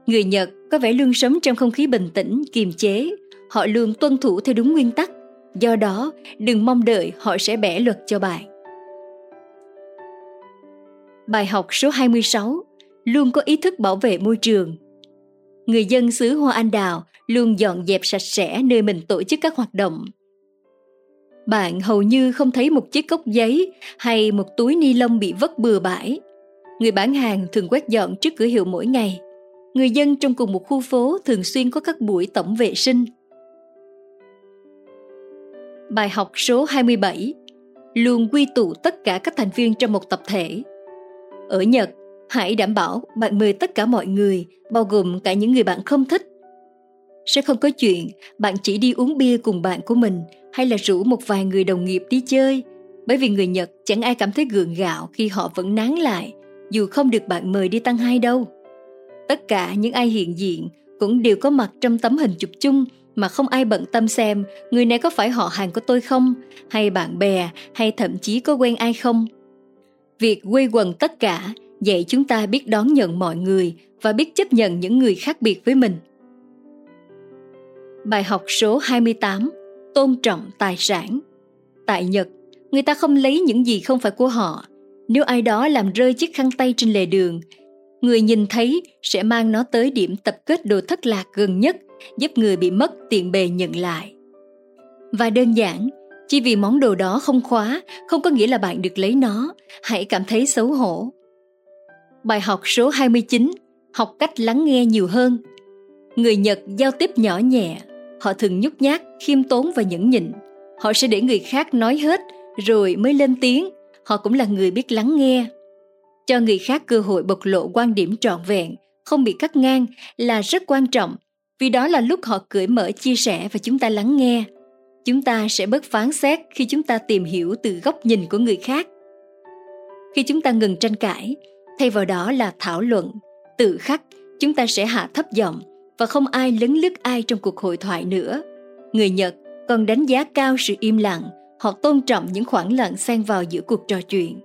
Người Nhật có vẻ luôn sống trong không khí bình tĩnh, kiềm chế, họ luôn tuân thủ theo đúng nguyên tắc, do đó đừng mong đợi họ sẽ bẻ luật cho bạn. Bài học số 26 Luôn có ý thức bảo vệ môi trường Người dân xứ Hoa Anh Đào luôn dọn dẹp sạch sẽ nơi mình tổ chức các hoạt động. Bạn hầu như không thấy một chiếc cốc giấy hay một túi ni lông bị vất bừa bãi. Người bán hàng thường quét dọn trước cửa hiệu mỗi ngày. Người dân trong cùng một khu phố thường xuyên có các buổi tổng vệ sinh. Bài học số 27 Luôn quy tụ tất cả các thành viên trong một tập thể ở Nhật, hãy đảm bảo bạn mời tất cả mọi người, bao gồm cả những người bạn không thích. Sẽ không có chuyện bạn chỉ đi uống bia cùng bạn của mình hay là rủ một vài người đồng nghiệp đi chơi, bởi vì người Nhật chẳng ai cảm thấy gượng gạo khi họ vẫn nán lại, dù không được bạn mời đi tăng hai đâu. Tất cả những ai hiện diện cũng đều có mặt trong tấm hình chụp chung mà không ai bận tâm xem người này có phải họ hàng của tôi không, hay bạn bè, hay thậm chí có quen ai không. Việc quây quần tất cả dạy chúng ta biết đón nhận mọi người và biết chấp nhận những người khác biệt với mình. Bài học số 28 Tôn trọng tài sản Tại Nhật, người ta không lấy những gì không phải của họ. Nếu ai đó làm rơi chiếc khăn tay trên lề đường, người nhìn thấy sẽ mang nó tới điểm tập kết đồ thất lạc gần nhất, giúp người bị mất tiện bề nhận lại. Và đơn giản, chỉ vì món đồ đó không khóa, không có nghĩa là bạn được lấy nó, hãy cảm thấy xấu hổ. Bài học số 29, học cách lắng nghe nhiều hơn. Người Nhật giao tiếp nhỏ nhẹ, họ thường nhút nhát, khiêm tốn và nhẫn nhịn. Họ sẽ để người khác nói hết rồi mới lên tiếng, họ cũng là người biết lắng nghe. Cho người khác cơ hội bộc lộ quan điểm trọn vẹn, không bị cắt ngang là rất quan trọng, vì đó là lúc họ cởi mở chia sẻ và chúng ta lắng nghe. Chúng ta sẽ bớt phán xét khi chúng ta tìm hiểu từ góc nhìn của người khác. Khi chúng ta ngừng tranh cãi thay vào đó là thảo luận. Tự khắc chúng ta sẽ hạ thấp giọng và không ai lấn lướt ai trong cuộc hội thoại nữa. Người nhật còn đánh giá cao sự im lặng, họ tôn trọng những khoảng lặng xen vào giữa cuộc trò chuyện.